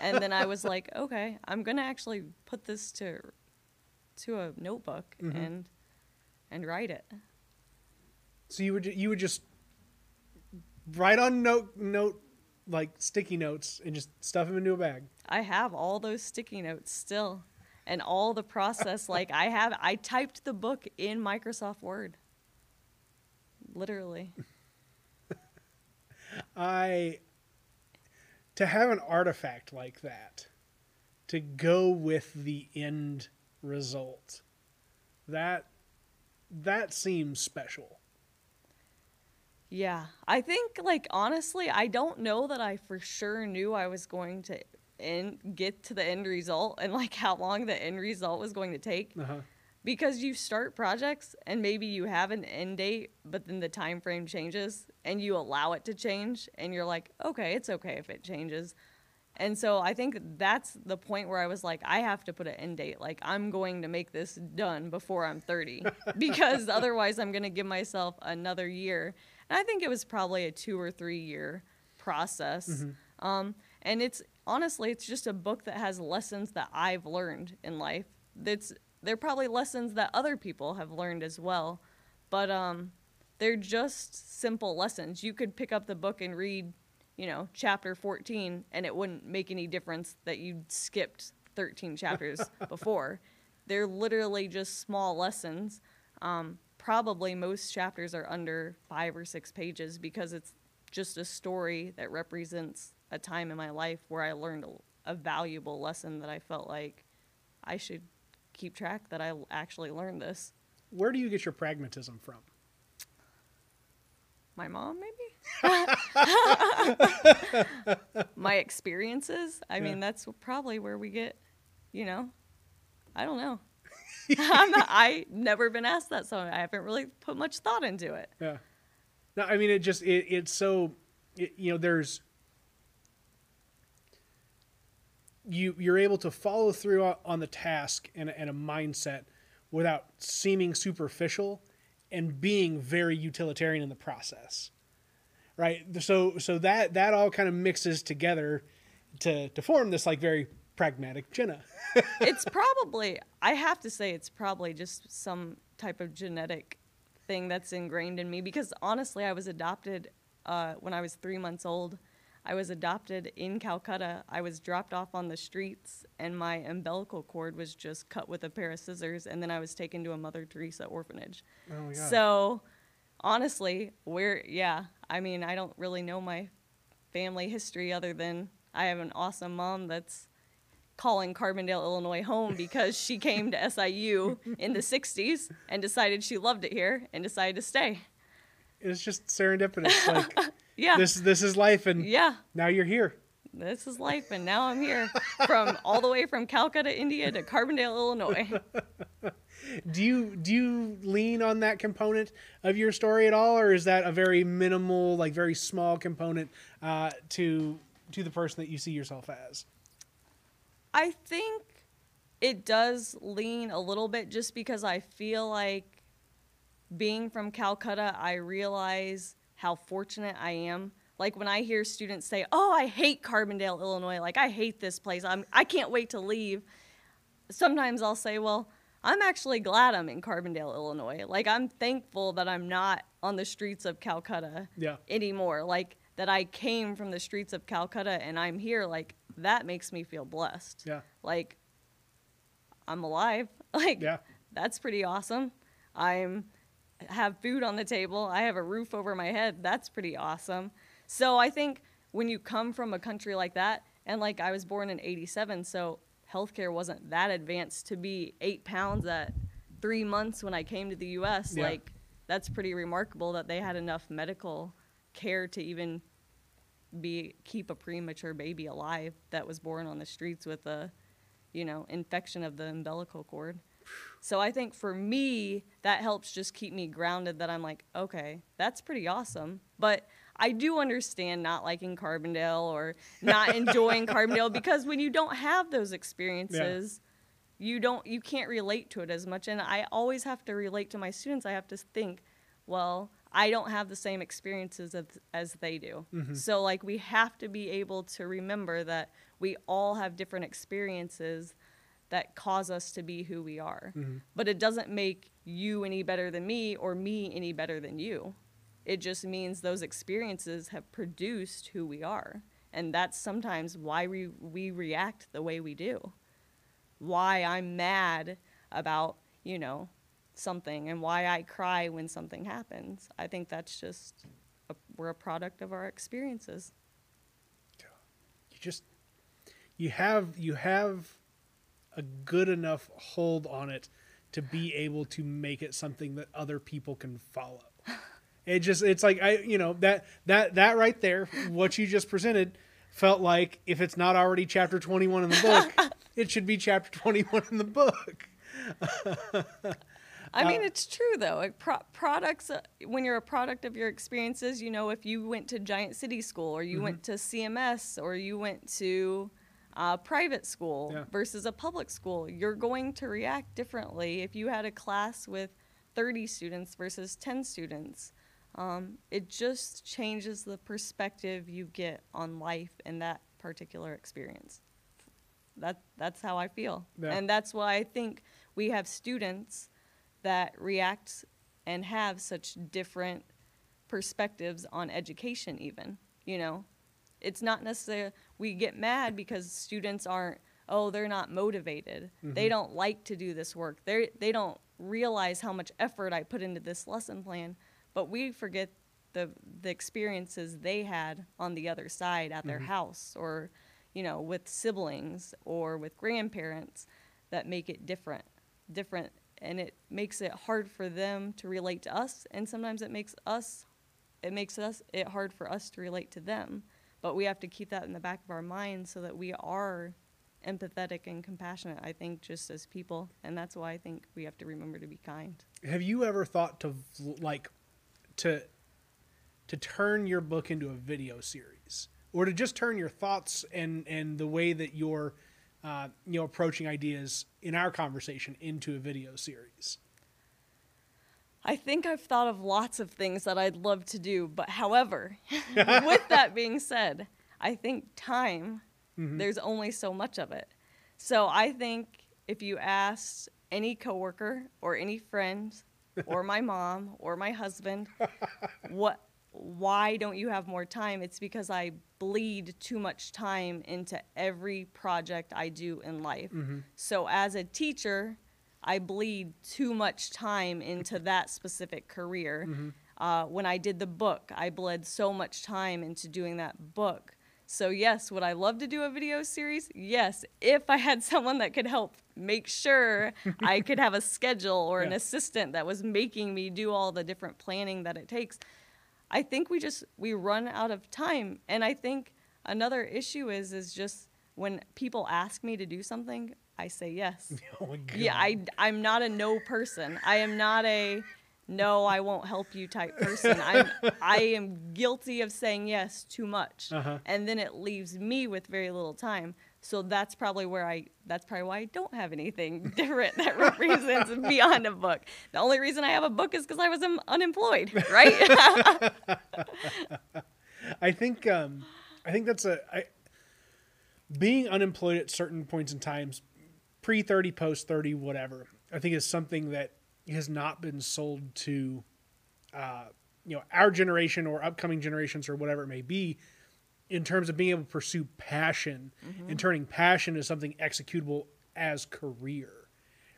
and then I was (laughs) like, okay, I'm gonna actually put this to to a notebook Mhm. and and write it. So you would you would just write on note note like sticky notes and just stuff them into a bag. I have all those sticky notes still, and all the process. (laughs) like I have, I typed the book in Microsoft Word. Literally. I to have an artifact like that to go with the end result. That that seems special. Yeah, I think like honestly, I don't know that I for sure knew I was going to end, get to the end result and like how long the end result was going to take Uh-huh. because you start projects and maybe you have an end date, but then the time frame changes and you allow it to change and you're like, okay, it's okay if it changes. And so I think that's the point where I was like, I have to put an end date. Like I'm going to make this done before I'm 30 (laughs) because otherwise I'm going to give myself another year. And I think it was probably a two or three year process. Um, and it's honestly, it's just a book that has lessons that I've learned in life. That's they're probably lessons that other people have learned as well, but um, they're just simple lessons. You could pick up the book and read, you know, chapter 14, and it wouldn't make any difference that you'd skipped 13 (laughs) chapters before. They're literally just small lessons. Um, probably most chapters are under five or six pages because it's just a story that represents a time in my life where I learned a, a valuable lesson that I felt like I should keep track that I actually learned this. Where do you get your pragmatism from? My mom, maybe? (laughs) (laughs) my experiences. I Yeah. mean, that's probably where we get, you know, I don't know. (laughs) I'm not, I never been asked that, so I haven't really put much thought into it. Yeah. No, I mean it just it, it's so it, you know there's you you're able to follow through on- the task and, and a mindset without seeming superficial and being very utilitarian in the process right so so that that all kind of mixes together to to form this like very pragmatic jenna (laughs) it's probably I have to say it's probably just some type of genetic thing that's ingrained in me because honestly I was adopted uh, when I was three months old. I was adopted in Calcutta. I was dropped off on the streets and my umbilical cord was just cut with a pair of scissors and then I was taken to a Mother Teresa orphanage. oh So honestly, we're yeah, I mean, I don't really know my family history other than I have an awesome mom that's calling Carbondale, Illinois home (laughs) because she came to SIU in the 60s and decided she loved it here and decided to stay. It's just serendipitous. Like (laughs) Yeah. this this is life and yeah. now you're here. This is life and now I'm here from (laughs) all the way from Calcutta, India to Carbondale, Illinois. (laughs) Do you do you lean on that component of your story at all, or is that a very minimal, like very small component uh, to to the person that you see yourself as? I think it does lean a little bit just because I feel like being from Calcutta, I realize how fortunate I am. Like when I hear students say, "Oh, I hate Carbondale, Illinois. Like I hate this place. I'm I can't wait to leave." Sometimes I'll say, "Well, I'm actually glad I'm in Carbondale, Illinois. Like I'm thankful that I'm not on the streets of Calcutta Yeah. anymore. Like that I came from the streets of Calcutta and I'm here. Like that makes me feel blessed. Yeah. Like I'm alive. (laughs) Like Yeah. that's pretty awesome. I'm have food on the table. I have a roof over my head. That's pretty awesome. So I think when you come from a country like that, and like I was born in '87, so healthcare wasn't that advanced to be eight pounds at three months when I came to the U.S. Yeah. Like that's pretty remarkable that they had enough medical care to even be keep a premature baby alive that was born on the streets with a you know infection of the umbilical cord so i think for me that helps just keep me grounded that i'm like okay that's pretty awesome. But i do understand not liking carbondale or not (laughs) enjoying carbondale because when you don't have those experiences you don't you can't relate to it as much. And i always have to relate to my students. I have to think well i don't have the same experiences as, as they do. Mm-hmm. So like we have to be able to remember that we all have different experiences that cause us to be who we are. Mm-hmm. But it doesn't make you any better than me or me any better than you. It just means those experiences have produced who we are. And that's sometimes why we, we react the way we do. Why I'm mad about, you know, something and why I cry when something happens. I think that's just a, we're a product of our experiences. You just you have you have a good enough hold on it to be able to make it something that other people can follow. (laughs) It just it's like I you know that that that right there what you just presented felt like if it's not already chapter 21 in the book (laughs) it should be chapter 21 in the book. I mean, it's true though. Like, pro- products, uh, when you're a product of your experiences, you know, if you went to Giant City School or you went to CMS or you went to uh, private school Yeah. versus a public school, you're going to react differently. If you had a class with 30 students versus 10 students, um, it just changes the perspective you get on life in that particular experience. That that's how I feel, Yeah. and that's why I think we have students that react and have such different perspectives on education. Even you know, it's not necessarily we get mad because students aren't oh they're not motivated. They mm-hmm. don't like to do this work. They they don't realize how much effort i put into this lesson plan but we forget the the experiences they had on the other side at their mm-hmm. house or you know with siblings or with grandparents that make it different different and it makes it hard for them to relate to us and sometimes it makes us it makes us it hard for us to relate to them but we have to keep that in the back of our minds so that we are empathetic and compassionate i think just as people. And that's why i think we have to remember to be kind. Have you ever thought to like to to turn your book into a video series? Or to just turn your thoughts and and the way that you're uh, you know approaching ideas in our conversation into a video series? I think I've thought of lots of things that I'd love to do, but however, (laughs) with that being said, I think time, mm-hmm. there's only so much of it. So I think if you asked any coworker or any friend or my (laughs) mom or my husband, what why don't you have more time? It's because I bleed too much time into every project I do in life. Mm-hmm. So as a teacher, I bleed too much time into that specific career. Uh, when I did the book, I bled so much time into doing that book. So, yes, would I love to do a video series? Yes, if I had (laughs) someone that could help make sure (laughs) I could have a schedule or an assistant that was making me do all the different planning that it takes. I think we just we run out of time and I think another issue is is just when people ask me to do something, I say yes. (laughs) Oh my God. Yeah, I I'm not a no person. I am not a no, I won't help you type person. I'm I am guilty of saying yes too much. Uh-huh. And then it leaves me with very little time. So that's probably where I that's probably why I don't have anything (laughs) different that represents (laughs) beyond a book. The only reason I have a book is cuz I was um, unemployed, right? I think um, I think that's a I, being unemployed at certain points in times, pre thirty, post thirty, whatever. I think is something that has not been sold to, uh, you know, our generation or upcoming generations or whatever it may be, in terms of being able to pursue passion and turning passion into something executable as career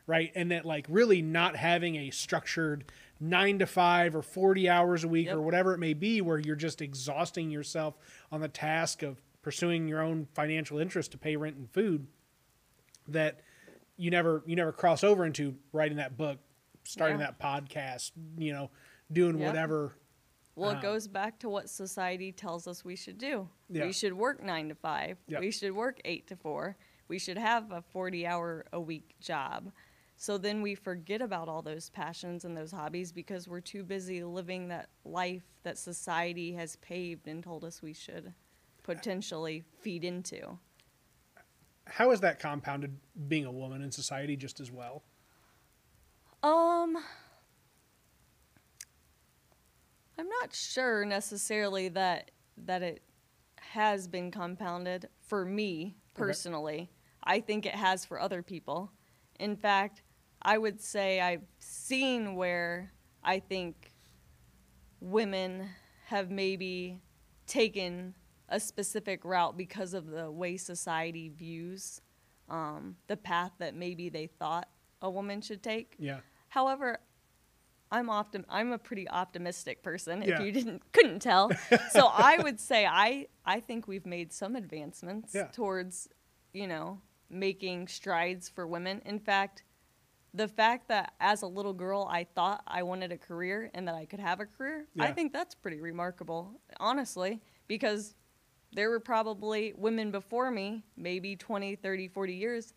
right? And that like really not having a structured nine to five or 40 hours a week or whatever it may be, where you're just exhausting yourself on the task of pursuing your own financial interest to pay rent and food that you never, you never cross over into writing that book, starting Yeah. that podcast, you know, doing Yeah. whatever. Well, it um, goes back to what society tells us we should do. Yeah. We should work nine to five. Yep. We should work eight to four. We should have a 40 hour a week job. So then we forget about all those passions and those hobbies because we're too busy living that life that society has paved and told us we should potentially feed into. How is that compounded being a woman in society just as well? Um, I'm not sure necessarily that that it has been compounded for me personally. I think it has for other people. In fact, I would say I've seen where I think women have maybe taken a specific route because of the way society views um, the path that maybe they thought a woman should take. Yeah. However, I'm optim- I'm a pretty optimistic person if Yeah. you didn't couldn't tell. (laughs) so I would say I I think we've made some advancements Yeah. towards, you know, making strides for women. In fact, the fact that as a little girl I thought I wanted a career and that I could have a career, yeah. I think that's pretty remarkable, honestly, because there were probably women before me, maybe 20, 30, 40 years,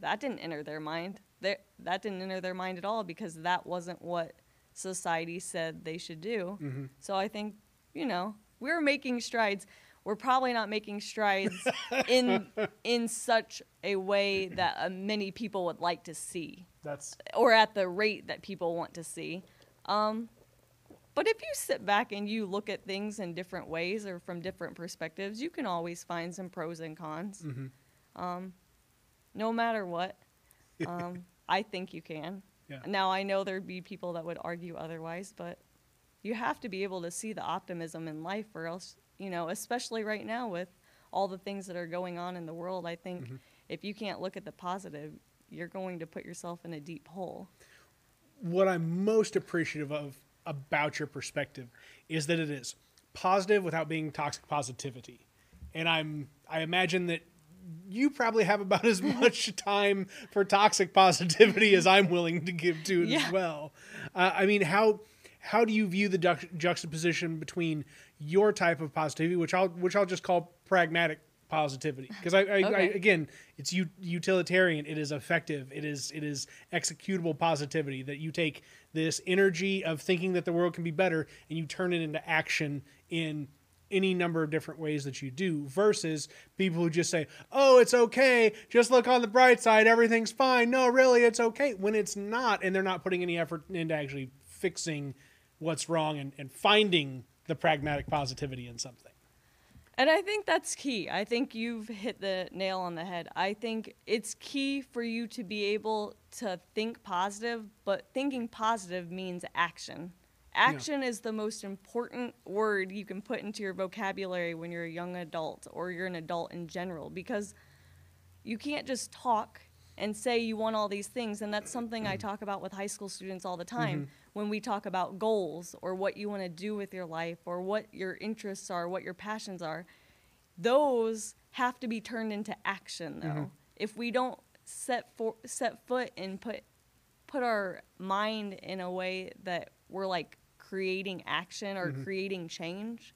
that didn't enter their mind. That that didn't enter their mind at all because that wasn't what society said they should do. Mm-hmm. So I think, you know, we're making strides. We're probably not making strides (laughs) in in such a way that uh, many people would like to see That's or at the rate that people want to see. Um, but if you sit back and you look at things in different ways or from different perspectives, you can always find some pros and cons. Mhm. Um, no matter what, (laughs) um, I think you can. Yeah. Now I know there'd be people that would argue otherwise, but you have to be able to see the optimism in life, or else, you know, especially right now with all the things that are going on in the world. I think Mhm. if you can't look at the positive, you're going to put yourself in a deep hole. what I'm most appreciative of about your perspective is that it is positive without being toxic positivity. And I'm I imagine that you probably have about as (laughs) much time for toxic positivity as I'm willing to give to it Yeah. as well. Uh, I mean, how how do you view the juxt- juxtaposition between your type of positivity, which I'll which I'll just call pragmatic positivity, because I, I, I again, it's u- utilitarian. It is effective. It is it is executable positivity that you take this energy of thinking that the world can be better and you turn it into action in any number of different ways that you do versus people who just say, "Oh, it's okay. Just look on the bright side. Everything's fine." No, really, it's okay when it's not and they're not putting any effort into actually fixing what's wrong and, and finding the pragmatic positivity in something. And I think that's key. I think you've hit the nail on the head. I think it's key for you to be able to think positive, but thinking positive means action. Action is the most important word you can put into your vocabulary when you're a young adult or you're an adult in general because you can't just talk and say you want all these things and that's something i mm-hmm. talk about with high school students all the mm-hmm. time when we talk about goals or what you want to do with your life or what your interests are what your passions are those have to be turned into action though. Mm-hmm. If we don't set for, set foot and put put our mind in a way that we're like creating action or Mm-hmm. creating change,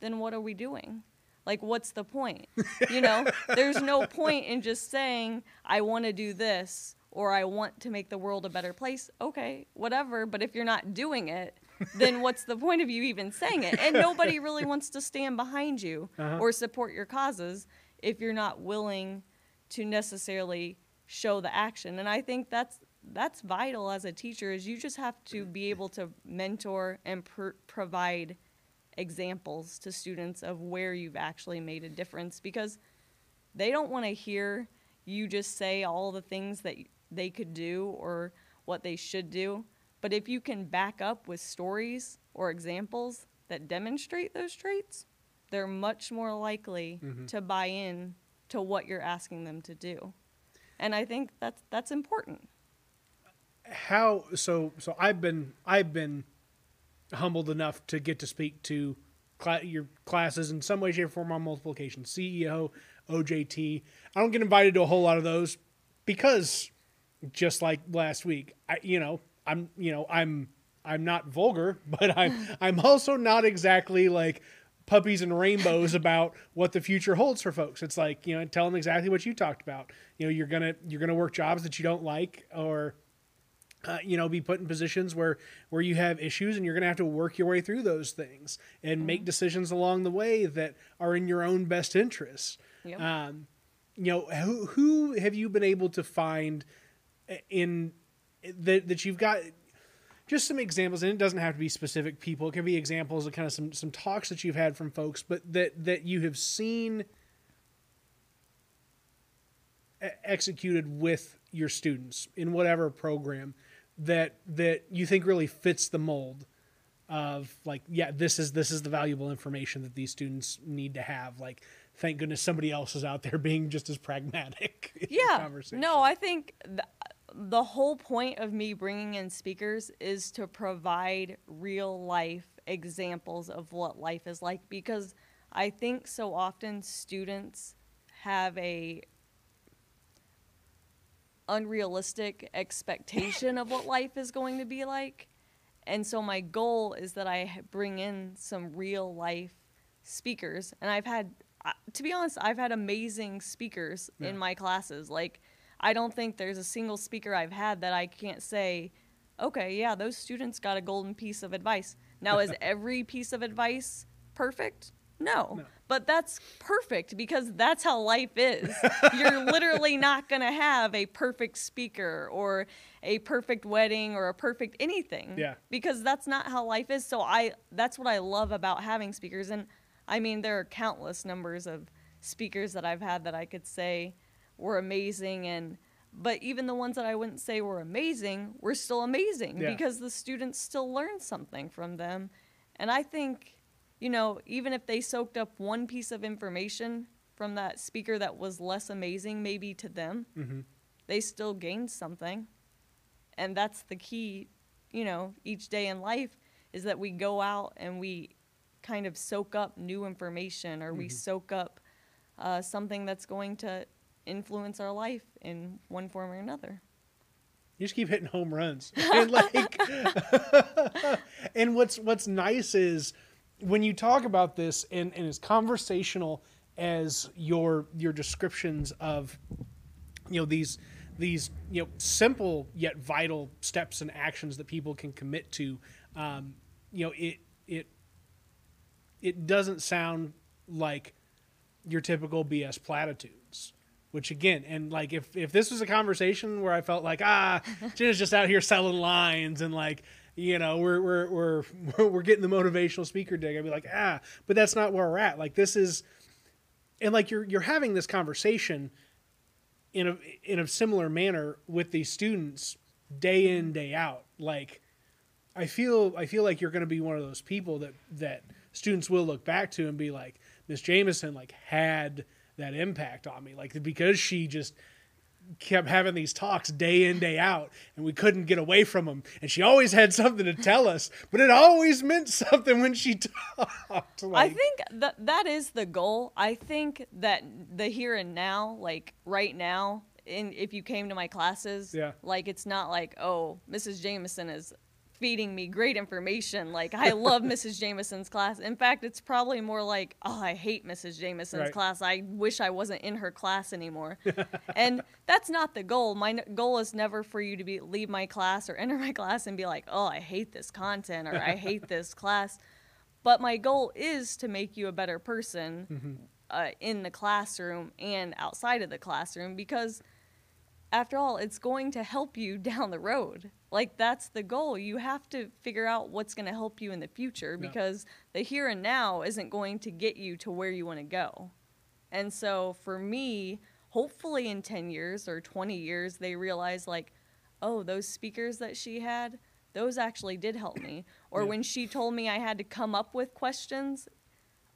then what are we doing? Like, what's the point? (laughs) You know, there's no point in just saying, I want to do this or I want to make the world a better place. Okay, whatever. But if you're not doing it, then (laughs) what's the point of you even saying it? And nobody really wants to stand behind you Uh-huh. or support your causes if you're not willing to necessarily show the action. And I think that's that's vital as a teacher is you just have to be able to mentor and pr- provide examples to students of where you've actually made a difference because they don't want to hear you just say all the things that they could do or what they should do. But if you can back up with stories or examples that demonstrate those traits, they're much more likely mm-hmm. to buy in to what you're asking them to do. And I think that's that's important. how so so i've been i've been humbled enough to get to speak to cla- your classes in some way shape or form on multiple occasions ceo ojt i don't get invited to a whole lot of those because just like last week i you know i'm you know i'm i'm not vulgar (laughs) but i'm i'm also not exactly like puppies and rainbows about what the future holds for folks it's like you know tell them exactly what you talked about you know you're gonna you're gonna work jobs that you don't like or uh, you know, be put in positions where where you have issues, and you're going to have to work your way through those things and make decisions along the way that are in your own best interests. Yep. Um, you know, who who have you been able to find in that that you've got just some examples, and it doesn't have to be specific people. It can be examples of kind of some some talks that you've had from folks, but that that you have seen executed with your students in whatever program that that you think really fits the mold of like yeah this is this is the valuable information that these students need to have. Like thank goodness somebody else is out there (laughs) being just as pragmatic yeah. No i think th- the whole point of me bringing in speakers is to provide real life examples of what life is like because i think so often students have a unrealistic expectation of what life is going to be like. And so my goal is that i bring in some real life speakers. And i've had uh, to be honest i've had amazing speakers Yeah. in my classes. Like i don't think there's a single speaker i've had that i can't say okay yeah those students got a golden piece of advice now is (laughs) every piece of advice perfect no. No. But that's perfect because that's how life is. (laughs) You're literally not going to have a perfect speaker or a perfect wedding or a perfect anything. Yeah. Because that's not how life is. So I that's what I love about having speakers and I mean there are countless numbers of speakers that I've had that I could say were amazing and but even the ones that I wouldn't say were amazing were still amazing Yeah. because the students still learned something from them. And I think you know, even if they soaked up one piece of information from that speaker that was less amazing, maybe to them, Mhm. they still gained something. And that's the key, you know, each day in life is that we go out and we kind of soak up new information or we soak up uh, something that's going to influence our life in one form or another. You just keep hitting home runs. And (laughs) (laughs) like (laughs) and what's what's nice is when you talk about this and, and as conversational as your your descriptions of you know these these you know simple yet vital steps and actions that people can commit to um, you know it it it doesn't sound like your typical BS platitudes. Which again, and like if if this was a conversation where I felt like ah, (laughs) Jenna's just out here selling lines and like you know we're we're we're (laughs) we're getting the motivational speaker dig, I'd be like ah, but that's not where we're at. Like this is, and like you're you're having this conversation in a in a similar manner with these students day in day out. Like I feel I feel like you're going to be one of those people that that students will look back to and be like Miss Jameson like had that impact on me like because she just kept having these talks day in day out and we couldn't get away from them and she always had something to tell us but it always meant (laughs) something when she talked like, I think that that is the goal. I think that the here and now, like right now, in if you came to my classes, Yeah. like it's not like oh, Mrs. Jameson is feeding me great information. Like I love (laughs) Mrs. Jameson's class. In fact, it's probably more like oh, I hate Mrs. Jameson's Right. class. I wish I wasn't in her class anymore. (laughs) and that's not the goal. My n- goal is never for you to be leave my class or enter my (laughs) class and be like, "Oh, I hate this content" or "I hate this class." But my goal is to make you a better person uh, in the classroom and outside of the classroom because, after all, it's going to help you (laughs) down the road. Like, that's the goal. You have to figure out what's going to help you in the future Yeah. because the here and now isn't going to get you to where you want to go. And so, for me, hopefully in 10 years or 20 years, they realize, like, oh, those speakers that she had, those actually did help me. Or Yeah. when she told me I had to come up with questions,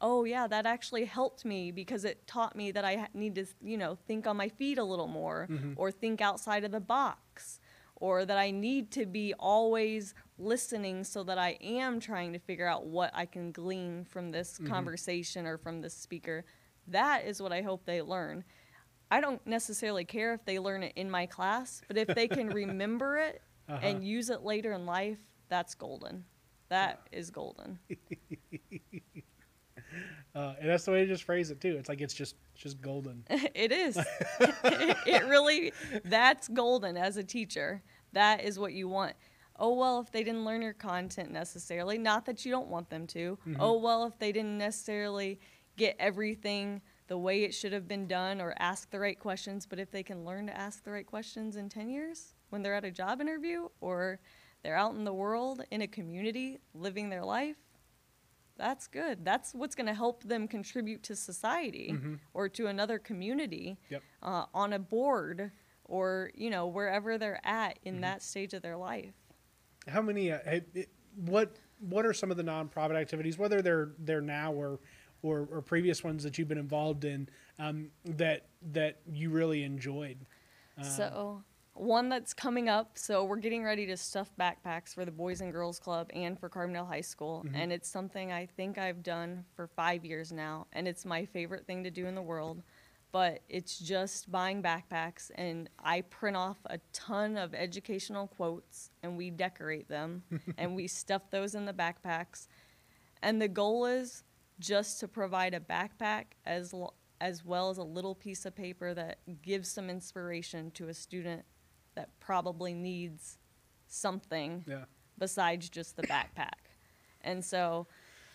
oh, yeah, that actually helped me because it taught me that I need to, you know, think on my feet a little more mm-hmm. or think outside of the box. Or that I need to be always listening so that I am trying to figure out what I can glean from this mm-hmm. conversation or from this speaker. That is what I hope they learn. I don't necessarily care if they learn it in my class, but if they can (laughs) remember it uh-huh. and use it later in life, that's golden. That is golden. (laughs) uh, and that's the way to just phrase it too it's like it's just it's just golden (laughs) it is. (laughs) (laughs) it really, that's golden as a teacher. That is what you want. Oh, well, if they didn't learn your content necessarily, not that you don't want them to. Oh, well, if they didn't necessarily get everything the way it should have been done or ask the right questions, but if they can learn to ask the right questions in 10 years when they're at a job interview or they're out in the world in a community living their life, that's good. That's what's going to help them contribute to society or to another community Yep. uh, on a board or, you know, wherever they're at in that stage of their life. how many uh, what what are some of the nonprofit activities whether they're they're now or or, or previous ones that you've been involved in um, that that you really enjoyed So, one that's coming up. So, we're getting ready to stuff backpacks for the Boys and Girls Club and for Carbondale High School. Mm-hmm. And it's something I think I've done for five years now. And it's my favorite thing to do in the world. But it's just buying backpacks. And I print off a ton of educational quotes and we decorate them (laughs) and we stuff those in the backpacks. And the goal is just to provide a backpack as l- as well as a little piece of paper that gives some inspiration to a student that probably needs something yeah besides just the backpack. And so,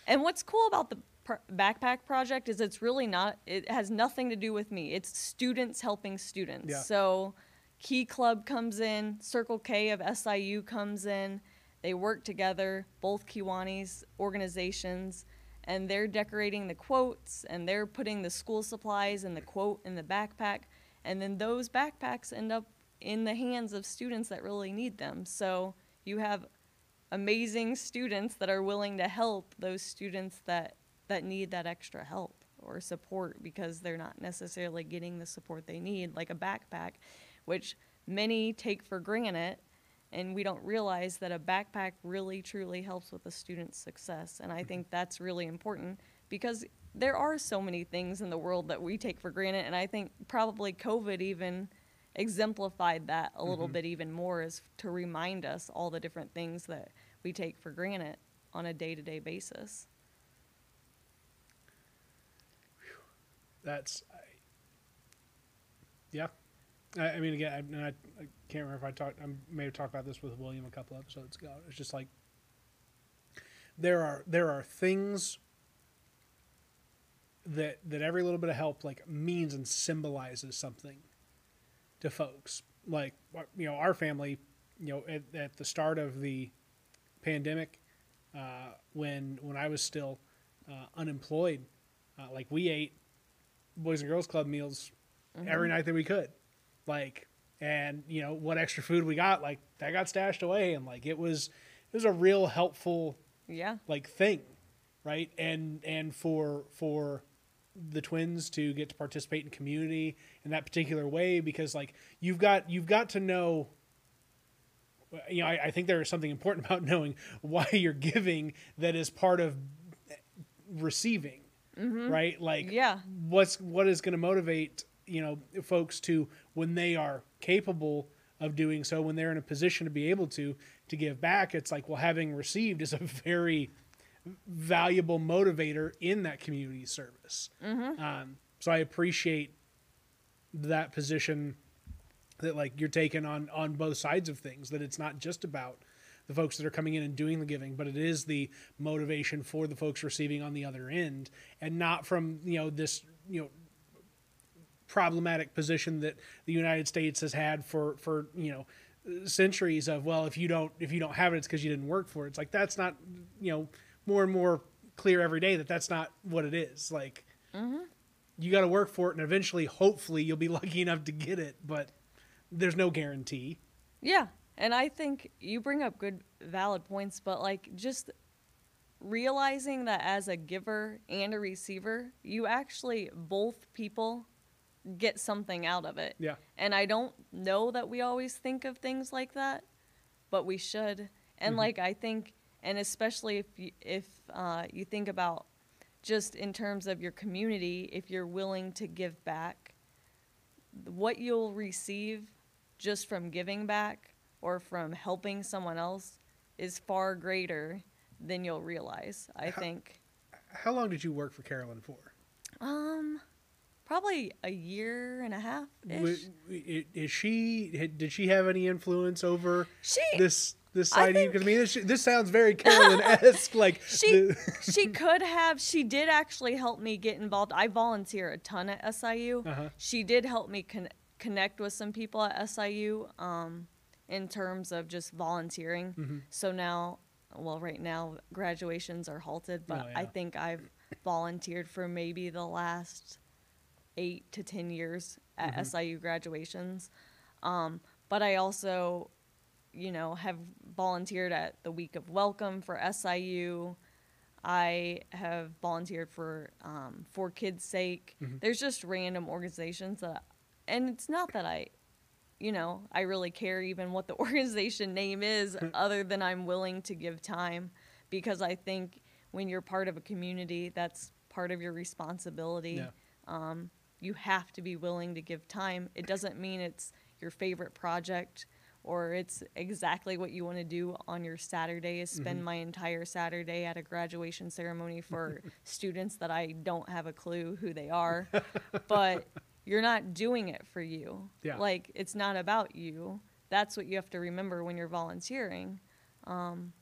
and what's cool about the pr- backpack project is it's really not, it has nothing to do with me. It's students helping students. Yeah. So, Key Club comes in, Circle K of SIU comes in. They work together, both Kiwanis organizations, and they're decorating the quotes and they're putting the school supplies and the quote in the backpack. And then those backpacks end up in the hands of students that really need them. So you have amazing students that are willing to help those students that that need that extra help or support because they're not necessarily getting the support they need like a backpack which many take for granted. And we don't realize that a backpack really truly helps with a student's success. And i mm-hmm. think that's really important because there are so many things in the world that we take for granted. And i think probably covid even exemplified that a little mm-hmm. bit even more is to remind us all the different things that we take for granted on a day-to-day basis. That's I, yeah. I, I mean again I, I can't remember if I talked I may have talked about this with William a couple episodes ago. It's just like there are there are things that that every little bit of help like means and symbolizes something to folks. Like you know our family you know at, at the start of the pandemic uh, when when I was still uh, unemployed uh, like we ate boys and girls club meals every night that we could. Like and you know what extra food we got like that got stashed away and like it was it was a real helpful yeah. like thing right? And and for for the twins to get to participate in community in that particular way because like you've got you've got to know you know I, I think there is something important (laughs) about knowing why you're giving that is part of receiving mm-hmm. right like Yeah. what's what is going to motivate you know folks to when they are capable of doing so when they're in a position to be able to to give back it's like well having received is a (laughs) very valuable motivator in that community service. Um, so i appreciate that position that like you're taking on on both sides of things that it's not just about the folks that are coming in and doing the giving but it is the motivation for the folks receiving on the other end and not from you know this you know problematic position that the United States has had for for you know centuries of well if you don't if you don't have it it's because you didn't work for it. It's like that's not you know more and more clear every day that that's not what it is like you got to work for it and eventually hopefully you'll be (laughs) lucky enough to get it but there's no guarantee Yeah. And I think you bring up good, valid points, but like just realizing that as a giver and a receiver, you actually, both people get something out of it. yeah And I don't know that we always think of things like that, but we should. And mm-hmm. like I think, and especially if you, if uh, you think about just in terms of your community, if you're willing to give back, what you'll receive just from giving back or from helping someone else is far greater than you'll realize. I How- think. how long did you work for Carolyn for Um, probably a year and a half W- ish. i- is she did she have any influence over She this this side of you because I mean this, this sounds very Carolyn-esque like (laughs) She the- she could have. She did actually help me get involved. I volunteer a ton at SIU. Uh-huh. She did help me con- connect with some people at SIU um, in terms of just volunteering. Mm-hmm. So now, well, right now graduations are halted, but Oh, I think I've volunteered for maybe the last eight to ten years at Mm-hmm. SIU graduations. Um, but I also, you know, have volunteered at the week of welcome for SIU. I have volunteered for um, for kids' sake. There's just random organizations that, and it's not that I, you know, I really care even what the (laughs) organization name is, (laughs) other than I'm willing to give time, because I think when you're part of a community, that's part of your responsibility. Yeah. Um, you have to be willing to give time. It doesn't mean it's your favorite project or it's exactly what you want to do on your Saturday is spend my entire Saturday at a graduation ceremony for (laughs) students that I don't have a clue who they are. but you're not doing it for you. Yeah. Like it's not about you. That's what you have to remember when you're volunteering. Um,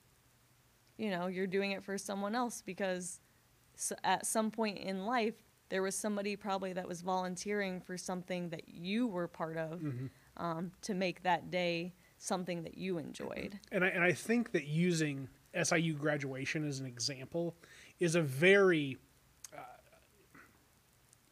you know, you're doing it for someone else because s at some point in life there was somebody probably that was volunteering for something that you were part of um, to make that day something that you enjoyed. and I, and I think that using SIU graduation as an example is a very uh,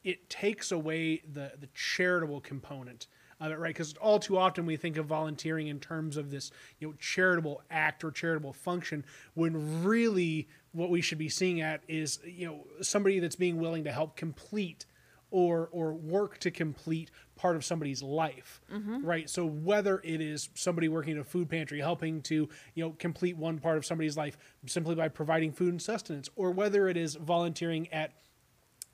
it takes away the the charitable component of it, right? Because all too often we think of volunteering in terms of this, you know, charitable act or charitable function, when really what we should be seeing at is, you know, somebody that's being willing to help complete or or work to complete part of somebody's life right? So whether it is somebody working in a food pantry helping to you know complete one part of somebody's life simply by providing food and sustenance or whether it is volunteering at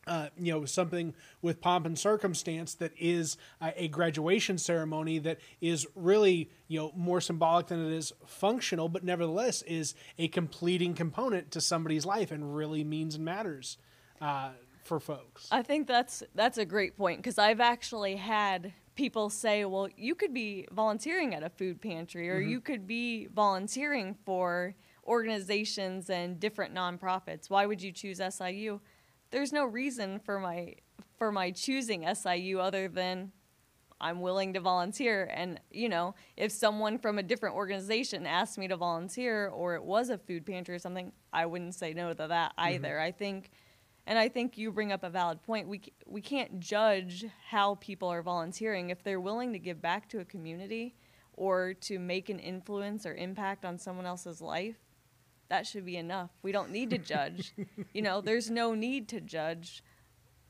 uh, you know something with pomp and circumstance that is uh, a graduation ceremony that is really you know more symbolic than it is functional but nevertheless is a completing component to somebody's life and really means and matters uh, for folks I think that's that's a great point because I've actually had people say, "Well, you could be volunteering at a food pantry, or mm-hmm. you could be volunteering for organizations and different nonprofits. Why would you choose SIU?" There's no reason for my for my choosing SIU other than I'm willing to volunteer. And, you know, if someone from a different organization asked me to volunteer or it was a food pantry or something, I wouldn't say no to that mm-hmm. either. I think, and I think you bring up a valid point. We, we can't judge how people are volunteering. If they're willing to give back to a community or to make an influence or impact on someone else's life, that should be enough. We don't need to judge. (laughs) you know, there's no need to judge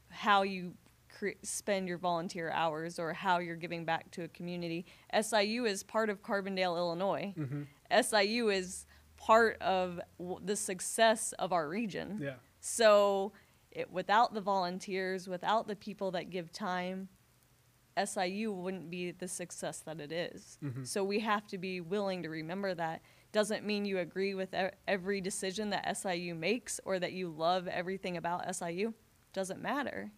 how you cre- spend your volunteer hours or how you're giving back to a community. SIU is part of Carbondale, Illinois. Mm-hmm. SIU is part of w- the success of our region. Yeah. So, it, without the volunteers, without the people that give time, SIU wouldn't be the success that it is. Mm-hmm. So, we have to be willing to remember that. Doesn't mean you agree with every decision that SIU makes or that you love everything about SIU. Doesn't matter.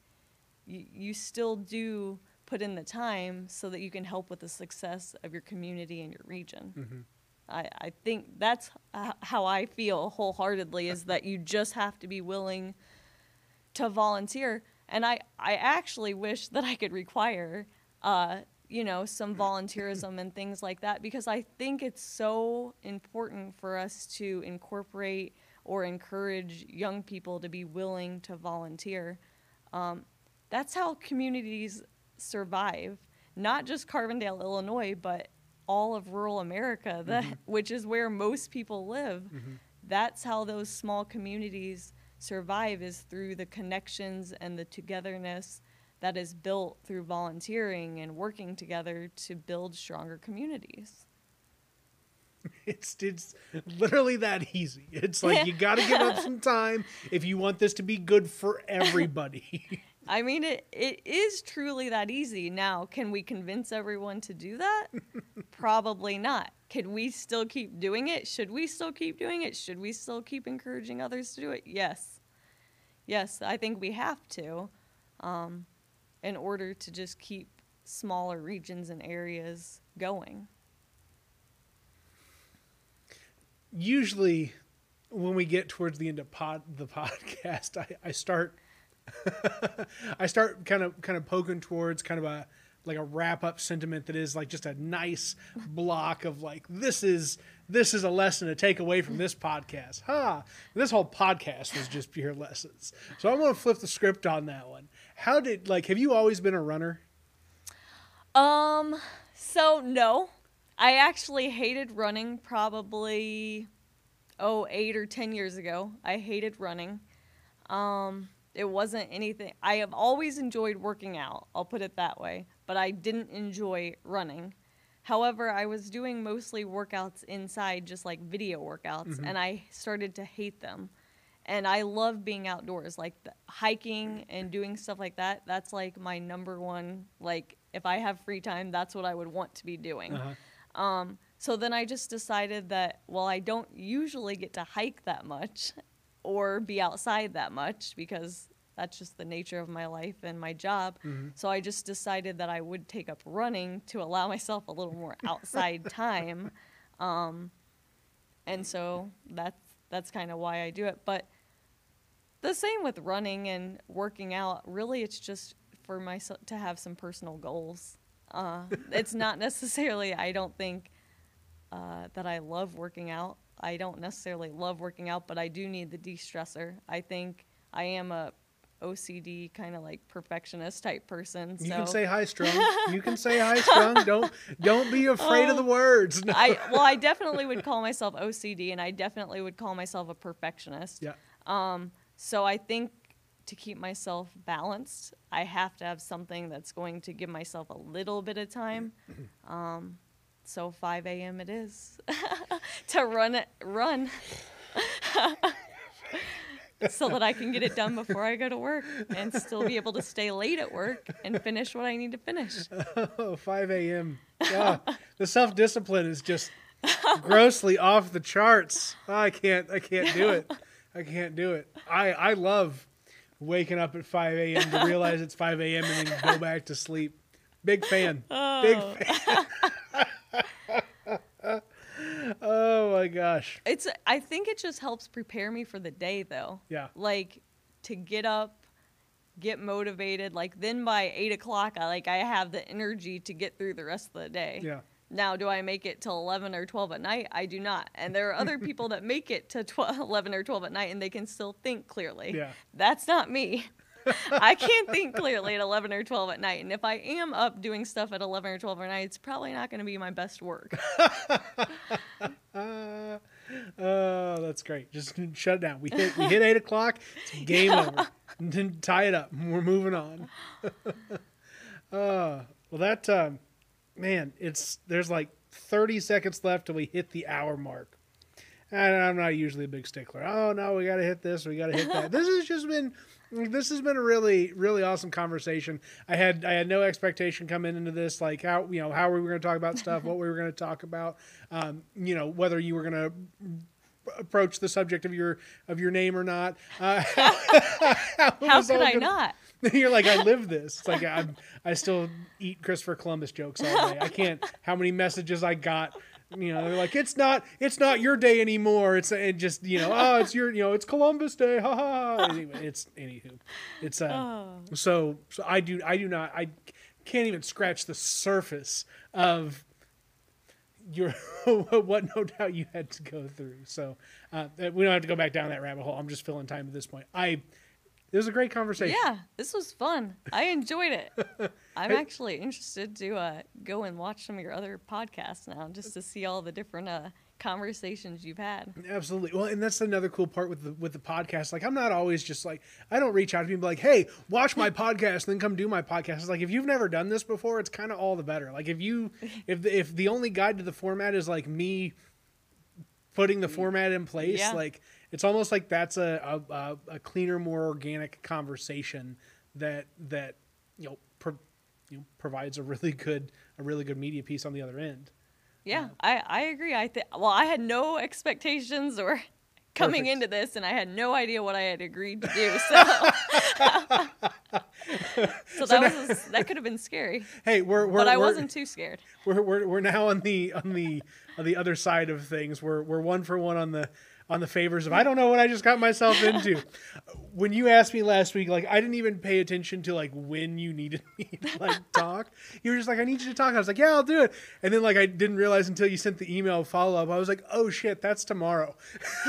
You, you still do put in the time so that you can help with the success of your community and your region. Mm-hmm. I, I think that's h- how I feel wholeheartedly is that you just have to be willing to volunteer. And I, I actually wish that I could require, uh, you know, some volunteerism and things like that because I think it's so important for us to incorporate or encourage young people to be willing to volunteer. Um, that's how communities survive, not just Carbondale, Illinois, but all of rural America, that, which is where most people live. That's how those small communities survive is through the connections and the togetherness that is built through volunteering and working together to build stronger communities. (laughs) It's it's literally that easy. It's like you got to give up (laughs) some time if you want this to be good for everybody. (laughs) I mean, it, it is truly that easy. Now, can we convince everyone to do that? (laughs) Probably not. Can we still keep doing it? Should we still keep doing it? Should we still keep encouraging others to do it? Yes. Yes, I think we have to um, in order to just keep smaller regions and areas going. Usually, when we get towards the end of pod the (laughs) podcast, I, I start (laughs) I start kind of kind of poking towards kind of a like a wrap up sentiment that is like just a nice block of like this is this is a lesson to take away from this podcast. Ha! This whole podcast was just pure lessons. So I'm going to flip the script on that one. How did like have you always been a runner? Um, so no, I actually hated running probably, oh, eight or 10 years ago. I hated running. Um, it wasn't anything, I have always enjoyed working out, I'll put it that way, but I didn't enjoy running. However, I was doing mostly workouts inside, just like video workouts, and I started to hate them. And I love being outdoors, like the hiking and doing stuff like that. That's like my number one. Like, if I have free time, that's what I would want to be doing. Uh-huh. Um, so then I just decided that, well, I don't usually get to hike that much or be outside that much because that's just the nature of my life and my job. So I just decided that I would take up running to allow myself a little more outside (laughs) time. Um, and so that's that's kind of why I do it. But the same with running and working out. Really, it's just for myself to have some personal goals. Uh, it's not (laughs) necessarily. I don't think uh, that I love working out. I don't necessarily love working out, but I do need the de-stressor. I think I am a OCD kind of like perfectionist type person. You can say high strung. (laughs) You can say high strung. Don't don't be afraid of the words. No. I well, I (laughs) definitely would call myself OCD, and I definitely would call myself a perfectionist. Yeah. Um, so I think to keep myself balanced, I have to have something that's going to give myself a little bit of time. (clears throat) Um, so 5 a.m. it is (laughs) to run it, run, (laughs) so that I can get it done before I go to work and still be able to stay late at work and finish what I need to finish. Oh, 5 a.m. Yeah. the self discipline is just grossly off the charts. I can't I can't do it. I can't do it. I, I love waking up at 5 a.m. to realize it's 5 a.m. and then go back to sleep. Big fan. Big oh. fan. (laughs) oh my gosh. It's I think it just helps prepare me for the day though. Yeah. Like to get up, get motivated. Like then by eight o'clock, I like I have the energy to get through the rest of the day. Yeah. Now, do I make it till 11 or 12 at night? I do not. And there are other (laughs) people that make it to 12, (laughs) 11 or 12 at night and they can still think clearly. Yeah. That's not me. I can't think clearly at 11 or 12 at night. And if I am up doing stuff at 11 or 12 at night, it's probably not going to be my best work. Uh, (laughs) oh, that's great. Just shut it down. We hit we hit eight o'clock. It's (laughs) game over. Then tie it up. We're moving on. uh, (laughs) well, that um, man, it's there's like 30 seconds left till we hit the hour mark. And I'm not usually a big stickler. Oh no, we got to hit this. We got to hit that. this has just been this has been a really really awesome conversation. I had I had no expectation coming into this like how you know how we were going to talk about stuff, what we were going to talk about, um, you know whether you were going to approach the subject of your of your name or not. Uh, (laughs) how could I gonna, not? (laughs) You're like I live this. It's like I I still eat Christopher Columbus jokes all day. I can't. How many messages I got you know, they're like, it's not, it's not your day anymore. It's it just, you know, oh, it's your, you know, it's Columbus Day. Ha ha. Anyway, it's anywho, it's uh, oh. so so I do I do not I can't even scratch the surface of your (laughs) what no doubt you had to go through. So uh, we don't have to go back down that rabbit hole. I'm just filling time at this point. I it was a great conversation. Yeah, this was fun. I enjoyed it. (laughs) I'm actually interested to uh, go and watch some of your other podcasts now, just to see all the different uh, conversations you've had. Absolutely. Well, and that's another cool part with the with the podcast. Like, I'm not always just like I don't reach out to people like, "Hey, watch my (laughs) podcast, and then come do my podcast." It's like if you've never done this before, it's kind of all the better. Like if you (laughs) if the, if the only guide to the format is like me putting the format in place, yeah. like it's almost like that's a, a, a cleaner, more organic conversation that that you know, pro, you know provides a really good a really good media piece on the other end. Yeah, I I agree. I think well, I had no expectations or (laughs) coming perfect. into this, and I had no idea what I had agreed to do. (laughs) (laughs) So, so, that now, was that could have been scary. Hey, we're, we're but I we're, wasn't too scared. We're, we're we're now on the on the on the other side of things. We're we're one for one on the on the favors of I don't know what I just got myself into. (laughs) when you asked me last week, like I didn't even pay attention to like when you needed (laughs) me to like (laughs) talk. You were just like, I need you to talk. I was like, Yeah, I'll do it. And then like I didn't realize until you sent the email follow up. I was like, Oh shit, that's tomorrow.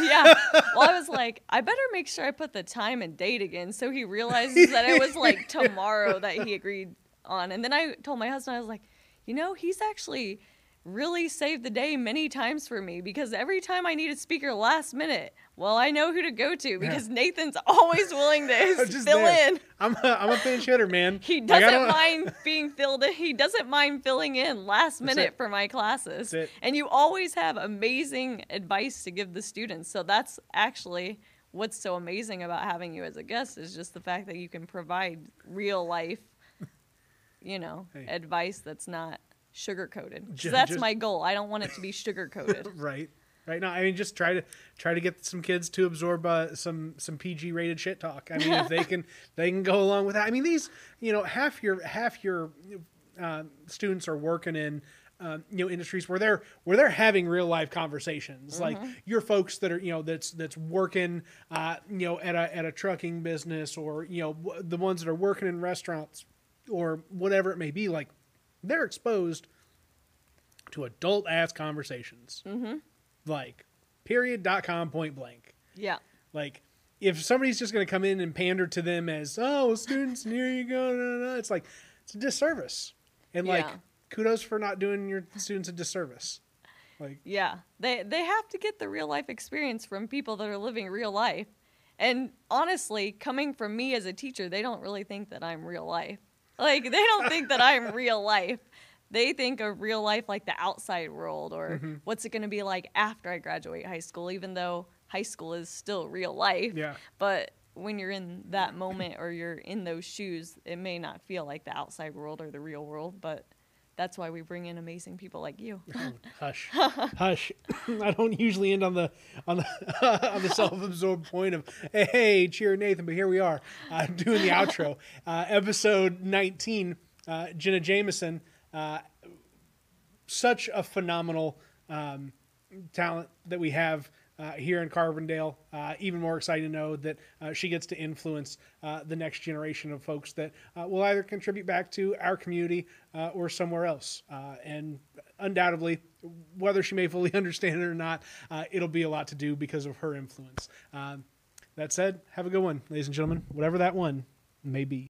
yeah. Well, I was like, I better make sure I put the time and date again so he realizes that it was like tomorrow that he agreed on. And then I told my husband, I was like, you know, he's actually really saved the day many times for me because every time I need a speaker last minute, well, I know who to go to because yeah. Nathan's (laughs) always willing to fill there. in. I'm a, I'm a pinch hitter, man. (laughs) He doesn't (laughs) mind being filled in. He doesn't mind filling in last minute for my classes. And you always have amazing advice to give the students. So that's actually what's so amazing about having you as a guest is just the fact that you can provide real life, you know, hey. advice that's not sugar coated. That's just, my goal. I don't want it to be (laughs) sugar coated. right. Right now, I mean, just try to try to get some kids to absorb uh, some some PG rated shit talk. I mean, if they (laughs) can they can go along with that. I mean, these you know half your half your uh, students are working in um, you know industries where they're where they're having real life conversations mm-hmm. like your folks that are you know that's that's working uh, you know at a at a trucking business or you know the ones that are working in restaurants or whatever it may be like they're exposed to adult ass conversations. Mm-hmm. Like, period.com point blank. Yeah. Like, if somebody's just going to come in and pander to them as, oh, students, and here you go, No, it's like, it's a disservice. And, like, kudos for not doing your students a disservice. Like, yeah, they they have to get the real life experience from people that are living real life. And honestly, coming from me as a teacher, they don't really think that I'm real life. Like they don't think that I'm (laughs) real life. They think of real life like the outside world or mm-hmm. what's it going to be like after I graduate high school, even though high school is still real life. Yeah. But when you're in that moment or you're in those shoes, it may not feel like the outside world or the real world, but that's why we bring in amazing people like you. (laughs) oh, hush, (laughs) hush! (laughs) I don't usually end on the on the on the self-absorbed point of hey, hey, cheer Nathan, but here we are uh, doing the outro, uh, episode 19. Uh, Jenna Jameson, uh, such a phenomenal um, talent that we have uh, here in Carbondale. Uh, even more excited to know that uh, she gets to influence uh, the next generation of folks that uh, will either contribute back to our community uh, or somewhere else. and undoubtedly, whether she may fully (laughs) understand it or not, it'll be a lot to do because of her influence. Um, that said, have a good one, ladies and gentlemen, whatever that one may be.